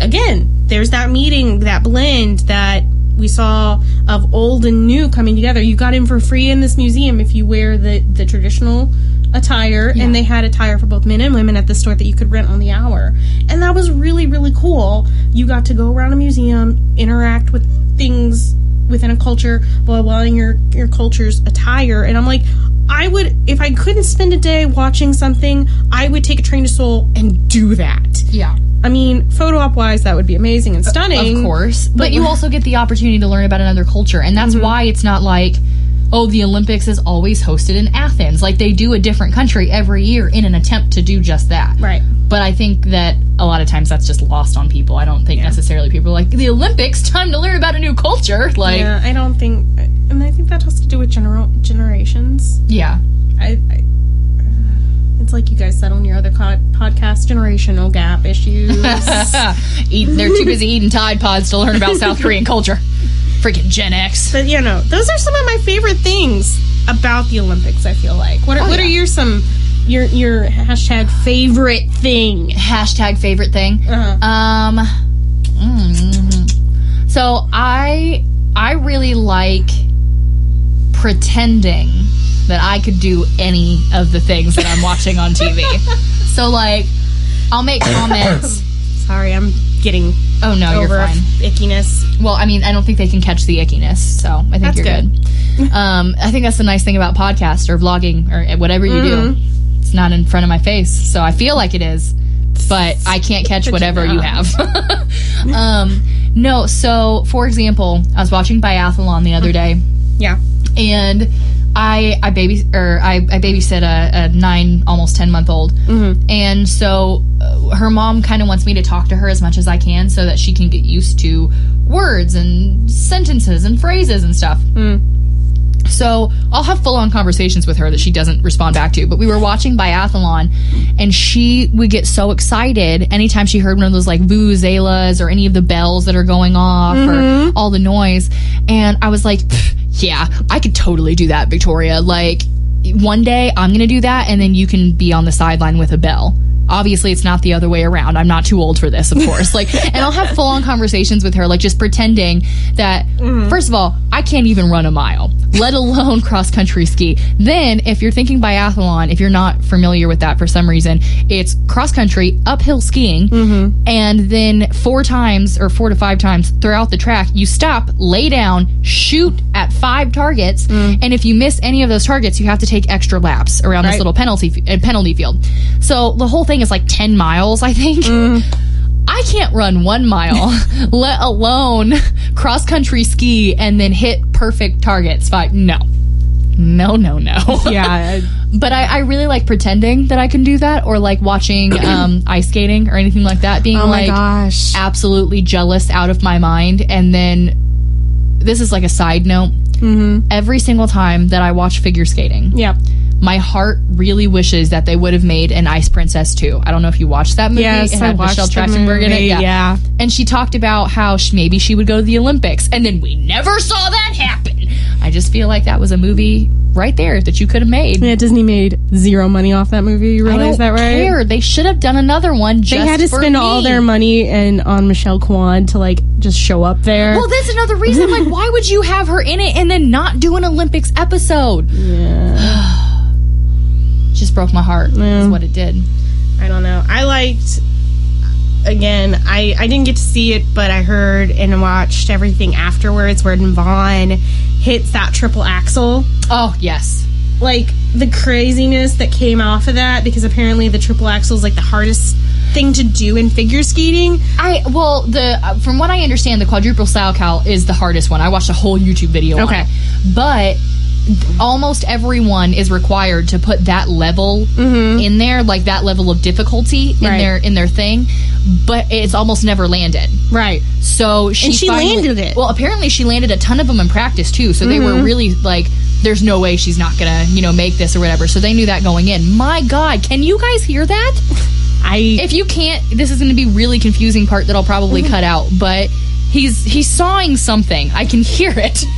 again there's that meeting that blend that we saw of old and new coming together. You got in for free in this museum if you wear the the traditional attire and they had attire for both men and women at the store that you could rent on the hour and that was really really cool you got to go around a museum interact with things within a culture while wearing your your culture's attire and i'm like i would if i couldn't spend a day watching something i would take a train to seoul and do that Yeah. I mean, photo op wise, that would be amazing and stunning. Of course. But, you also get the opportunity to learn about another culture. And that's Mm-hmm. why it's not like, oh, the Olympics is always hosted in Athens. Like they do a different country every year in an attempt to do just that. Right. But I think that a lot of times that's just lost on people. I don't think necessarily people are like, the Olympics, time to learn about a new culture. Like, yeah. Yeah, I don't think, and I think that has to do with general generations. I, I It's like you guys said on your other co- podcast, generational gap issues. Eat, they're too busy eating Tide Pods to learn about South Korean culture. Freaking Gen X. but you know, those are some of my favorite things about the Olympics. I feel like. What are, Oh, what are your some your your hashtag favorite thing? Hashtag favorite thing. Uh-huh. Um, mm, so I I really like pretending that I could do any of the things that I'm watching on TV. so like, I'll make comments. Sorry, I'm getting Oh no, over you're fine. ickiness. Well, I mean, I don't think they can catch the ickiness, so I think That's you're good. um, I think that's the nice thing about podcast or vlogging or whatever you do. It's not in front of my face, so I feel like it is, but I can't catch whatever you have. um, no, so for example, I was watching biathlon the other day, Yeah. and I I baby or I, I babysit a, a nine almost ten month old, mm-hmm. and so uh, her mom kind of wants me to talk to her as much as I can so that she can get used to words and sentences and phrases and stuff. Hmm. So I'll have full on conversations with her that she doesn't respond back to. But we were watching biathlon, and she would get so excited anytime she heard one of those like vuvuzelas or any of the bells that are going off or mm-hmm. all the noise. And I was like, "Pff, yeah, I could totally do that, Victoria. Like one day I'm gonna do that, and then you can be on the sideline with a bell. Obviously, it's not the other way around. I'm not too old for this, of course. Like, and I'll have full on conversations with her, like just pretending that, mm-hmm. first of all, I can't even run a mile, let alone cross country ski. Then, if you're thinking biathlon, if you're not familiar with that for some reason, it's cross country, uphill skiing, mm-hmm. and then four times or four to five times throughout the track, you stop, lay down, shoot at five targets, mm. and if you miss any of those targets, you have to take extra laps around this little penalty uh, penalty field. So the whole thing is like ten miles, I think. I can't run one mile, let alone cross country ski and then hit perfect targets. But no, no, no, no. Yeah. But I, I really like pretending that I can do that, or like watching um, ice skating or anything like that. Being oh my like gosh. absolutely jealous out of my mind, and then this is like a side note. Mm-hmm. Every single time that I watch figure skating, Yeah. my heart really wishes that they would have made an Ice Princess too. I don't know if you watched that movie. Yes, I had watched Michelle Trachtenberg in it. movie, yeah. and she talked about how sh maybe she would go to the Olympics, and then we never saw that happen. I just feel like that was a movie right there that you could have made. Yeah, Disney made zero money off that movie. You I realize don't that, right? care. They should have done another one. Just They had to for spend all their money and on Michelle Kwan to like just show up there. Well, that's another reason. Like, why would you have her in it and then not do an Olympics episode? yeah. Just broke my heart. Yeah. Is what it did. I don't know. I liked again, I, I didn't get to see it, but I heard and watched everything afterwards where Vaughn hits that triple axel. Oh yes. Like the craziness that came off of that because apparently the triple axle is like the hardest thing to do in figure skating. I well the uh, from what I understand the quadruple style cal is the hardest one. I watched a whole YouTube video on Okay. But almost everyone is required to put that level in there, like that level of difficulty in Mm-hmm. Right. their in their thing. But it's almost never landed. Right. So she And she finally- landed it. Mm-hmm. Well, apparently she landed a ton of them in practice too. So they were really like, "There's no way she's not gonna, you know, make this or whatever." So they knew that going in. My God, can you guys hear that? I If you can't, this is going to be really confusing part that I'll probably cut out. But he's he's sawing something. I can hear it.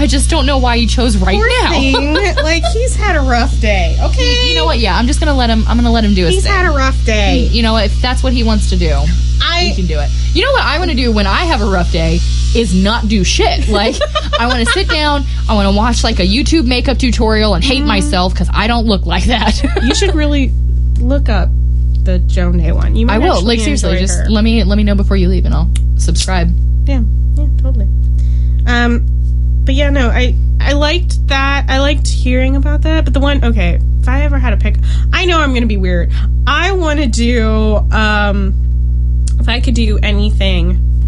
I just don't know why he chose right now. thing, like he's had a rough day. Okay. You know what? Yeah, I'm just gonna let him. I'm gonna let him do his He's thing. had a rough day. you know, what? if that's what he wants to do, he I can do it. You know what I want to do when I have a rough day is not do shit. Like I want to sit down, I want to watch like a YouTube makeup tutorial and hate myself because I don't look like that. you should really look up the Joan Day one. You might I will. Like seriously, just her. let me let me know before you leave and I'll subscribe. yeah, yeah, totally. Um, but yeah, no, I I liked that. I liked hearing about that. But the one, okay, if I ever had a pick, I know I'm gonna be weird. I want to do um, if I could do anything,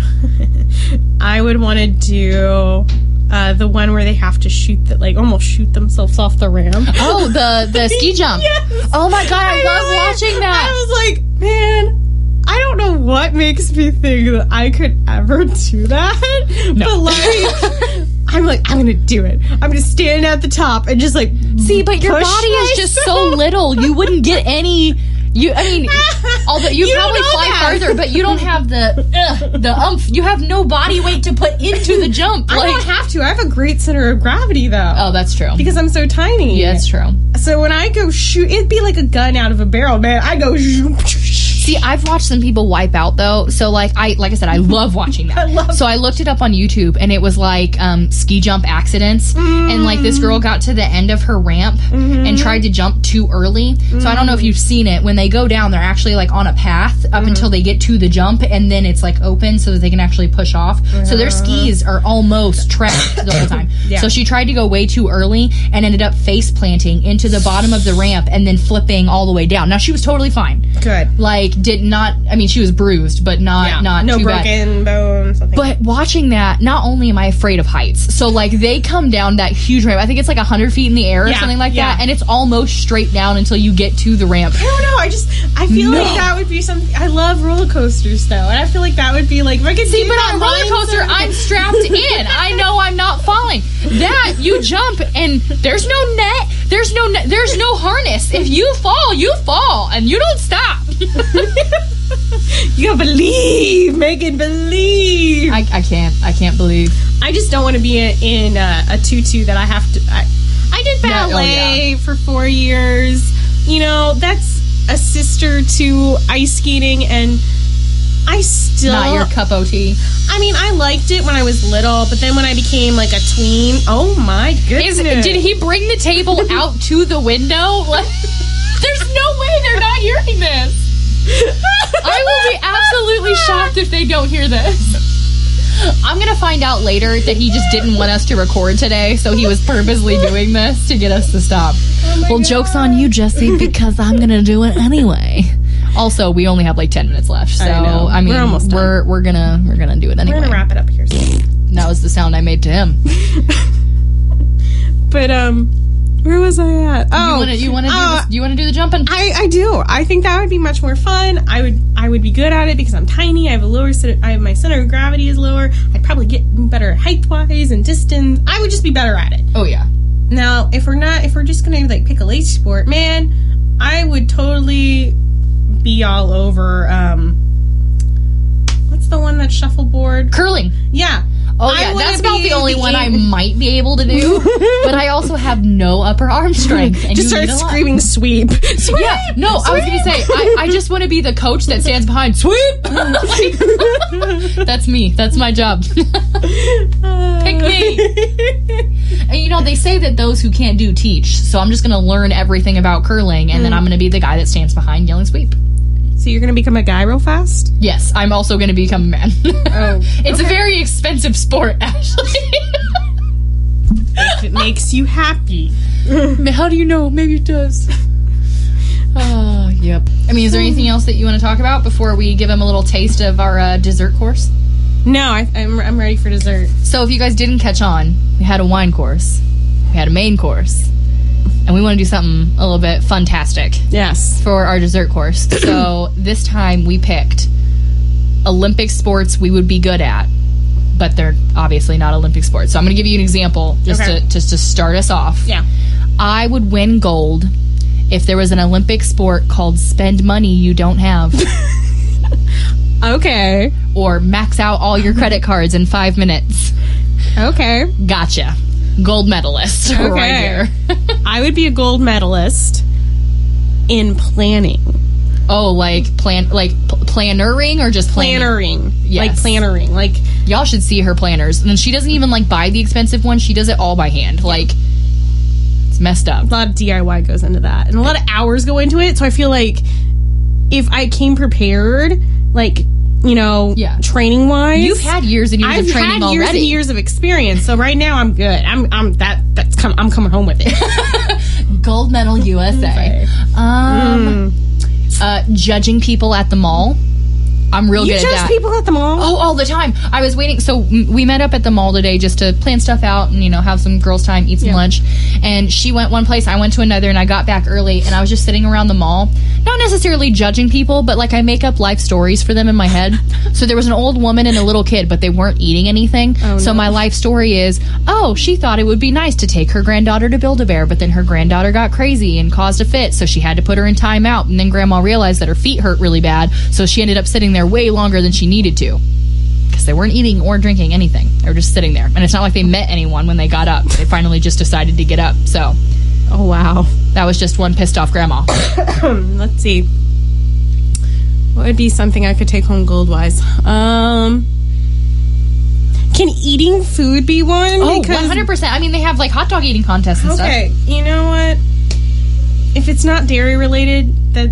I would want to do. Uh, the one where they have to shoot that, like almost shoot themselves off the ramp. Oh, the the ski jump. Yes. Oh my god, I, I love know, watching that. I was like, man, I don't know what makes me think that I could ever do that. But like, I'm like, I'm gonna do it. I'm gonna stand at the top and just like See, but your body is just so little. You wouldn't get any. You, I mean, although you, You probably fly that. farther, but you don't have the uh, the umph. You have no body weight to put into the jump. I don't have to. I have a great center of gravity though. oh, that's true. Because I'm so tiny. yeah, that's true. So when I go shoot, it'd be like a gun out of a barrel, man. I go. See, I've watched some people wipe out though. So like I like I said, I love watching that. I love- so I looked it up on YouTube and it was like um, ski jump accidents. And like this mm. girl got to the end of her ramp and mm-hmm. tried to jump too early. So I don't know if mm. you've seen it. When they go down, they're actually like on a path up mm-hmm. until they get to the jump and then it's like open so that they can actually push off. So their uh. skis are almost trapped the whole time. Yeah. So she tried to go way too early and ended up face planting into the bottom of the ramp and then flipping all the way down. Now she was totally fine Good. like did not i mean she was bruised but not not no too bad broken bones. Something. but watching that not only am i afraid of heights so like they come down that huge ramp i think it's like 100 feet in the air or Yeah, something like yeah. that and it's almost straight down until you get to the ramp I don't know. I just I feel No. like that would be something. I love roller coasters though, and I feel like that would be like I could See, do but that on a roller coaster, mindset- I'm strapped in. I know I'm not falling. That you jump and there's no net, there's no net, there's no harness. If you fall, you fall, and you don't stop. you gotta believe, Megan, believe. I, I can't, I can't believe. I just don't want to be in, in uh, a tutu that I have to. I, I did Yeah, oh, ballet for four years. You know, that's a sister to ice skating, and I still. Not your cup of tea. I mean, I liked it when I was little, but then when I became like a tween, oh my goodness! Is did he bring the table out to the window? Like, there's no way they're not hearing this. I will be absolutely shocked if they don't hear this. I'm gonna find out later that he just didn't want us to record today, so he was purposely doing this to get us to stop. my well, joke's on you, Jesse, because I'm gonna do it anyway. Also, we only have like ten minutes left, so I. I, mean, We're almost done. we're we're gonna we're gonna do it anyway. We're gonna wrap it up here. soon. That was the sound I made to him. But um, where was I at? Oh, You want to you want to do uh, you to do the jumping? I, I do. I think that would be much more fun. I would I would be good at it because I'm tiny. I have a lower center, I have my center of gravity is lower. I'd probably get better height wise and distance. I would just be better at it. Oh yeah. Now, if we're not, if we're just gonna like pick a late sport, man, I would totally be all over. Um, what's the one that's shuffleboard? Curling. Yeah. Oh yeah, that's about the only the one I might be able to do. but I also have no upper arm strength. And Just you start need a lot. screaming sweep. Sweep. Yeah, no, I was gonna say I, I just want to be the coach that stands behind sweep. Like, that's me. That's my job. Pick me. And you know they say that those who can't do teach. So I'm just gonna learn everything about curling, and then I'm gonna be the guy that stands behind yelling sweep. So you're gonna become a guy real fast? Yes, I'm also gonna become a man. Oh, it's a very expensive sport, actually. If it makes you happy. How do you know? Maybe it does. Oh, yep. I mean, is there anything else that you want to talk about before we give them a little taste of our uh, dessert course? No, I, I'm I'm ready for dessert. So, if you guys didn't catch on, we had a wine course, we had a main course, and we want to do something a little bit fantastic Yes. for our dessert course. So, this time we picked Olympic sports we would be good at, but they're obviously not Olympic sports. So, I'm going to give you an example just Okay. to just to start us off. Yeah. I would win gold if there was an Olympic sport called spend money you don't have Okay. or max out all your credit cards in five minutes. Okay. Gotcha. Gold medalist right here. I would be a gold medalist in planning. oh, like plan, like plannering or just planning? Plannering. Yes. Like plannering. Like Y'all should see her planners. And she doesn't even like buy the expensive one. She does it all by hand. Like it's messed up. a lot of DIY goes into that. And a lot of hours go into it. So I feel like if I came prepared, like, you know, Yeah. training wise. You've had years and years I've of training had years already. and years of experience, so right now I'm good. I'm, I'm that. That's come. I'm coming home with it. Gold medal USA. Um, Mm. uh, judging people at the mall. I'm real You good at judge that. people at the mall. Oh, all the time. I was waiting. So we met up at the mall today just to plan stuff out and you know have some girls' time, eat some Yeah. lunch. And she went one place, I went to another, and I got back early. And I was just sitting around the mall, not necessarily judging people, but like I make up life stories for them in my head. so there was an old woman and a little kid, but they weren't eating anything. Oh, so no. my life story is, oh, she thought it would be nice to take her granddaughter to Build a Bear, but then her granddaughter got crazy and caused a fit, so she had to put her in timeout. And then grandma realized that her feet hurt really bad, so she ended up sitting there way longer than she needed to because they weren't eating or drinking anything. They were just sitting there. And it's not like they met anyone when they got up. They finally just decided to get up. So Oh wow. that was just one pissed off grandma. Let's see. What would be something I could take home gold wise? Um, can eating food be one? Oh, Because- 100%. I mean, they have like hot dog eating contests and stuff. Okay, you know what? If it's not dairy related, that.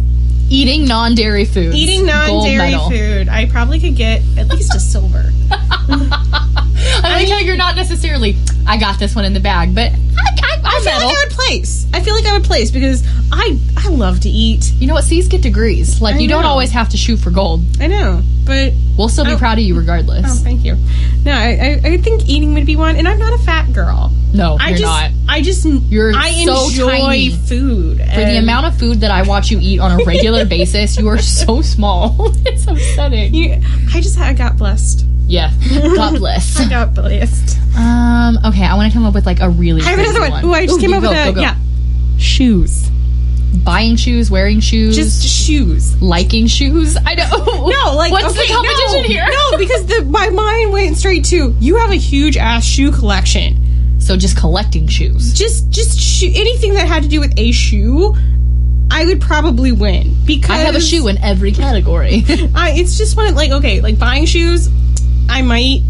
Eating non dairy food. eating non-dairy food, I probably could get at least a silver. I like how you're not necessarily, I got this one in the bag, but I, I, I, I feel like I would place. I feel like I would place because I I love to eat. you know what? C's get degrees. Like, I you don't always have to shoot for gold. I know, but We'll still be Oh. proud of you regardless. oh, thank you. No, I, I I think eating would be one, and I'm not a fat girl. no, I you're just not. I just You're I so enjoy food For the amount of food that I watch you eat on a regular basis, you are so small. it's upsetting. you, I just I got blessed. Yeah. Bless. I got blessed. Um. Okay, I want to come up with like a really. I have another one. Ooh, I just Ooh, came up with a go, yeah. Shoes. Buying shoes, wearing shoes, Just shoes. liking shoes. I don't. No, like what's okay, the competition no, here? No, because the my mind went straight to you have a huge ass shoe collection. So just collecting shoes. Just just shoe, anything that had to do with a shoe, I would probably win because I have a shoe in every category. I, it's just one of, like okay, like buying shoes, I might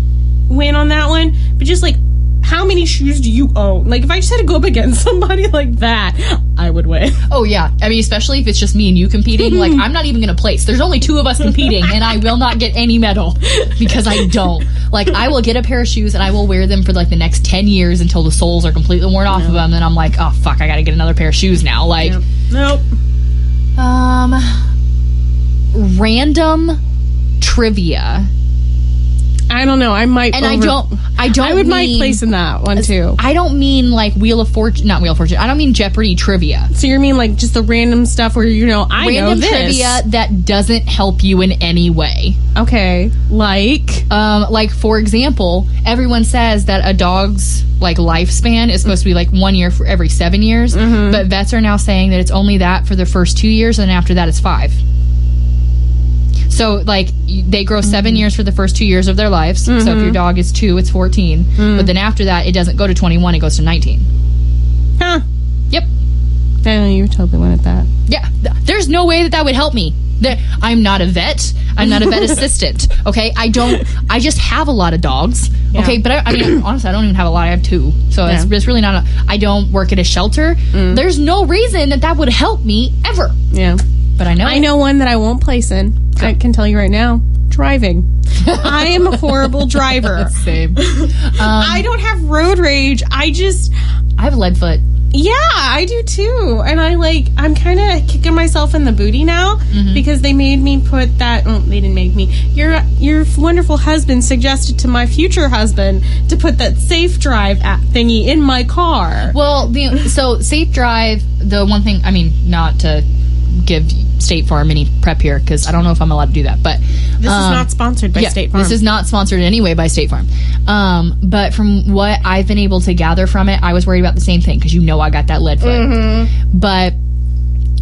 win on that one, but just like how many shoes do you own? Like if I just had to go up against somebody like that, I would win. oh yeah. I mean, especially if it's just me and you competing. Like I'm not even gonna place. There's only two of us competing, and I will not get any medal because I don't. Like I will get a pair of shoes and I will wear them for like the next ten years until the soles are completely worn off of them. And I'm like, oh fuck, I gotta get another pair of shoes now. Like. Nope. Um, random trivia, I don't know. I might, and I don't. I don't. I would might place in that one too. I don't mean like Wheel of Fortune, not Wheel of Fortune. I don't mean Jeopardy trivia. So you mean like just the random stuff where you know I know Random this. trivia that doesn't help you in any way. Okay, like Um, like for example, everyone says that a dog's like lifespan is supposed to be like one year for every seven years, Mm-hmm. but vets are now saying that it's only that for the first two years, and after that it's five. So like they grow 7 Mm-hmm. years for the first two years of their lives. So if your dog is two, it's 14. Mm. But then after that, it doesn't go to 21; it goes to 19. huh? Yep. I know you totally wanted that. Yeah, there's no way that that would help me. I'm not a vet. I'm not a vet assistant. Okay, I don't. I just have a lot of dogs. Yeah. Okay, but I, I mean, honestly, I don't even have a lot. I have two, so it's, Yeah. it's really not. A, I don't work at a shelter. There's no reason that that would help me ever. Yeah. But I know. I know one that I won't place in. I oh. can tell you right now. Driving. I am a horrible driver. Same. Um, I don't have road rage. I just I have lead foot. Yeah, I do too. And I like I'm kind of kicking myself in the booty now mm-hmm. because they made me put that oh, they didn't make me. Your your wonderful husband suggested to my future husband to put that safe drive app thingy in my car. Well, the so safe drive. The one thing. I mean, not to give State Farm any prep here because I don't know if I'm allowed to do that, but This is not sponsored by State Farm. This is not sponsored in any way by State Farm. Um, but from what I've been able to gather from it, I was worried about the same thing because you know I got that lead foot. Mm-hmm. But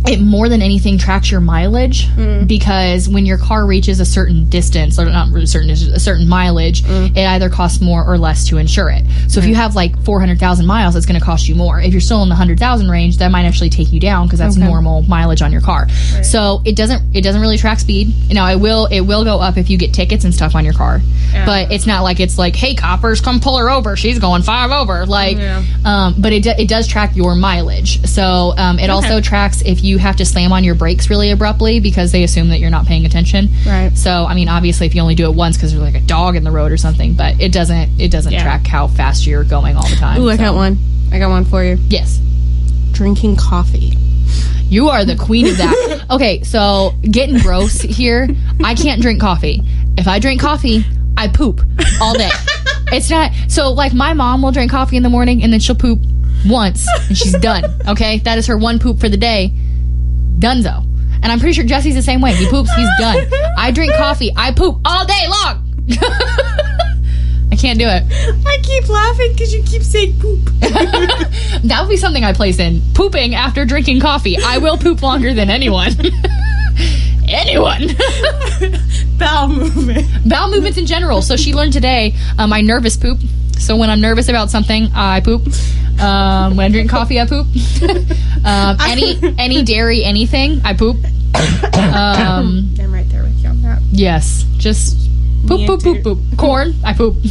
it more than anything tracks your mileage Mm. because when your car reaches a certain distance or not really certain a certain mileage, Mm. it either costs more or less to insure it. So if you have like 400,000 miles, it's going to cost you more. If you're still in the 100,000 range, that might actually take you down because that's Okay. normal mileage on your car. So it doesn't it doesn't really track speed. Now it will it will go up if you get tickets and stuff on your car. But it's not like it's like, "Hey coppers, come pull her over. She's going 5 over." Like Yeah. um but it do, it does track your mileage. So um it also tracks if you have to slam on your brakes really abruptly because they assume that you're not paying attention. Right. So I mean obviously if you only do it once cuz there's like a dog in the road or something, but it doesn't it doesn't Yeah. track how fast you're going all the time. Ooh, I So, got one. I got one for you. Yes. Drinking coffee. You are the queen of that. Okay, so getting gross here. I can't drink coffee. If I drink coffee, I poop all day. It's not so like my mom will drink coffee in the morning and then she'll poop once and she's done. Okay, that is her one poop for the day. Dunzo. And I'm pretty sure Jesse's the same way. He poops, he's done. I drink coffee, I poop all day long. I can't do it. I keep laughing because you keep saying poop. That would be something I place in. Pooping after drinking coffee. I will poop longer than anyone. anyone. Bowel movement. Bowel movements in general. So she learned today um, I nervous poop. So when I'm nervous about something, I poop. Um, when I drink coffee, I poop. um, any any dairy, anything, I poop. Um, I'm right there with you on that. yes, just poop, poop, poop, poop. Corn, I poop.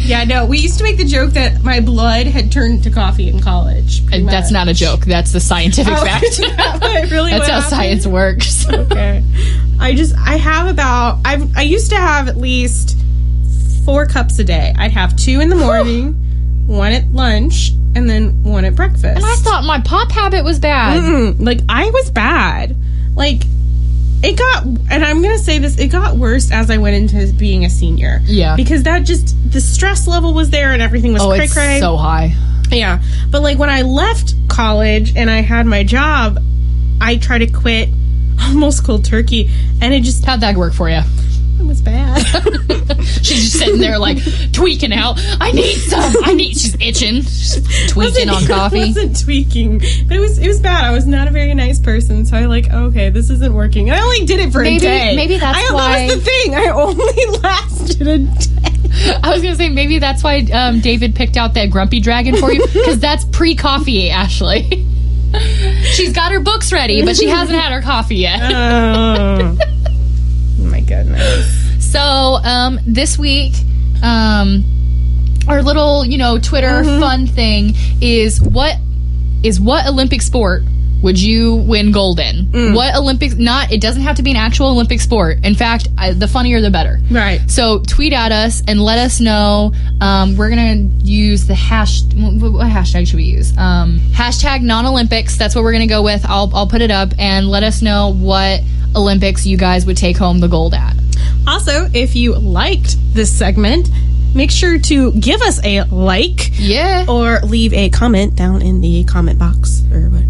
Yeah, no, we used to make the joke that my blood had turned to coffee in college. pretty And That's not a joke. That's the scientific Oh, fact. that really That's how happened? science works. Okay. I just I have about I've I used to have at least four cups a day. I'd have two in the morning, one at lunch, and then one at breakfast. And I thought my pop habit was bad. Mm-mm. like I was bad. Like it got, and I'm gonna say this, it got worse as I went into being a senior. Yeah. because that just the stress level was there and everything was Oh, cray it's cray. so high. Yeah. But like when I left college and I had my job, I tried to quit almost cold turkey and it just How'd that work for you? It was bad. She's just sitting there like tweaking out. I need some. I need. She's itching. She's tweaking on I coffee. wasn't tweaking. But it was it was bad. I was not a very nice person, so I like okay, this isn't working. And I only did it for Maybe- a day. maybe that's I, why- That was the thing. I only lasted a day. I was gonna say maybe that's why um, David picked out that grumpy dragon for you because that's pre-coffee, Ashley. She's got her books ready, but she hasn't had her coffee yet. Oh. My goodness. So um, this week, um, our little you know Twitter fun thing is what is what Olympic sport would you win gold in? What Olympics? Not it doesn't have to be an actual Olympic sport. In fact, I, the funnier the better. Right. So tweet at us and let us know. Um, we're gonna use the hash. What, what hashtag should we use? Um, hashtag non-Olympics. That's what we're gonna go with. I'll I'll put it up and let us know what Olympics you guys would take home the gold at. Also, if you liked this segment, make sure to give us a like Yeah. or leave a comment down in the comment box or what.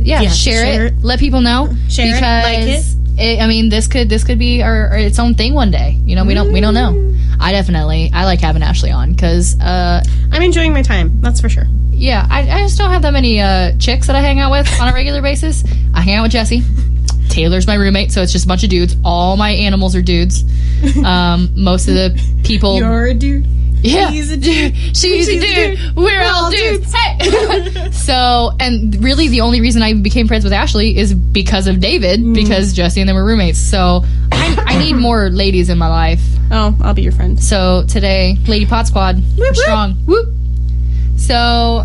yeah, yeah, share, share it. it. Let people know Share it, because like it. I mean, this could this could be our, our its own thing one day. You know, we don't we don't know. I definitely I like having Ashley on because uh, I'm enjoying my time. That's for sure. yeah, I, I just don't have that many uh, chicks that I hang out with on a regular basis. I hang out with Jesse. Taylor's my roommate, so it's just a bunch of dudes. All my animals are dudes. Um, most of the people, You're a dude. yeah, He's a dude. She's, She's a a dude. dude. We're all dudes. Hey. so, and really, the only reason I became friends with Ashley is because of David, Mm. because Jesse and them were roommates. So, I, I need more ladies in my life. Oh, I'll be your friend. So today, Lady Pot Squad, we're whoop. strong. Whoop. So,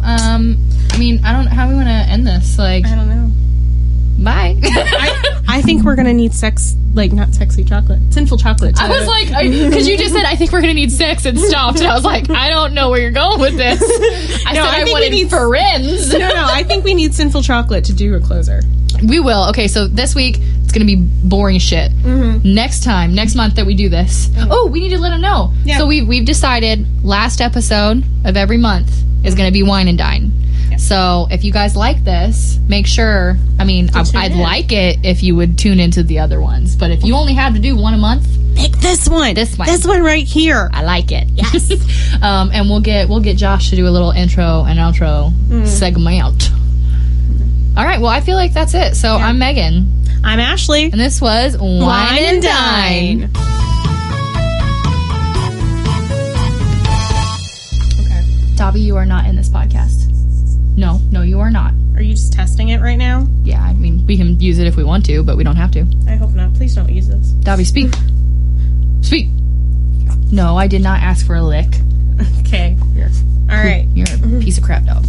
um, I mean, I don't know how we want to end this. Like, I don't know. Bye. I, I think we're gonna need sex, like not sexy chocolate, sinful chocolate. I was like, because you just said, I think we're gonna need sex and stopped. And I was like, I don't know where you're going with this. I No, said I I, think we wanted need- friends. no, no. I think we need sinful chocolate to do a closer. We will. Okay, so this week it's gonna be boring shit. Next time, next month that we do this, oh, we need to let them know. Yeah. So we've we've decided last episode of every month is gonna be wine and dine. So if you guys like this, make sure. I mean, I, I'd in. like it if you would tune into the other ones. But if you only have to do one a month, Pick this one. This one. This one right here. I like it. Yes. um, and we'll get we'll get Josh to do a little intro and outro Mm. segment. All right. Well, I feel like that's it. So I'm Megan. I'm Ashley. And this was Wine, and Dine. Okay. Dobby, you are not in this podcast. No, no, you are not. Are you just testing it right now? Yeah, I mean, we can use it if we want to, but we don't have to. I hope not. Please don't use this. Dobby, speak. Speak. No, I did not ask for a lick. Okay. You're, All right. you're a mm-hmm. piece of crap, dog.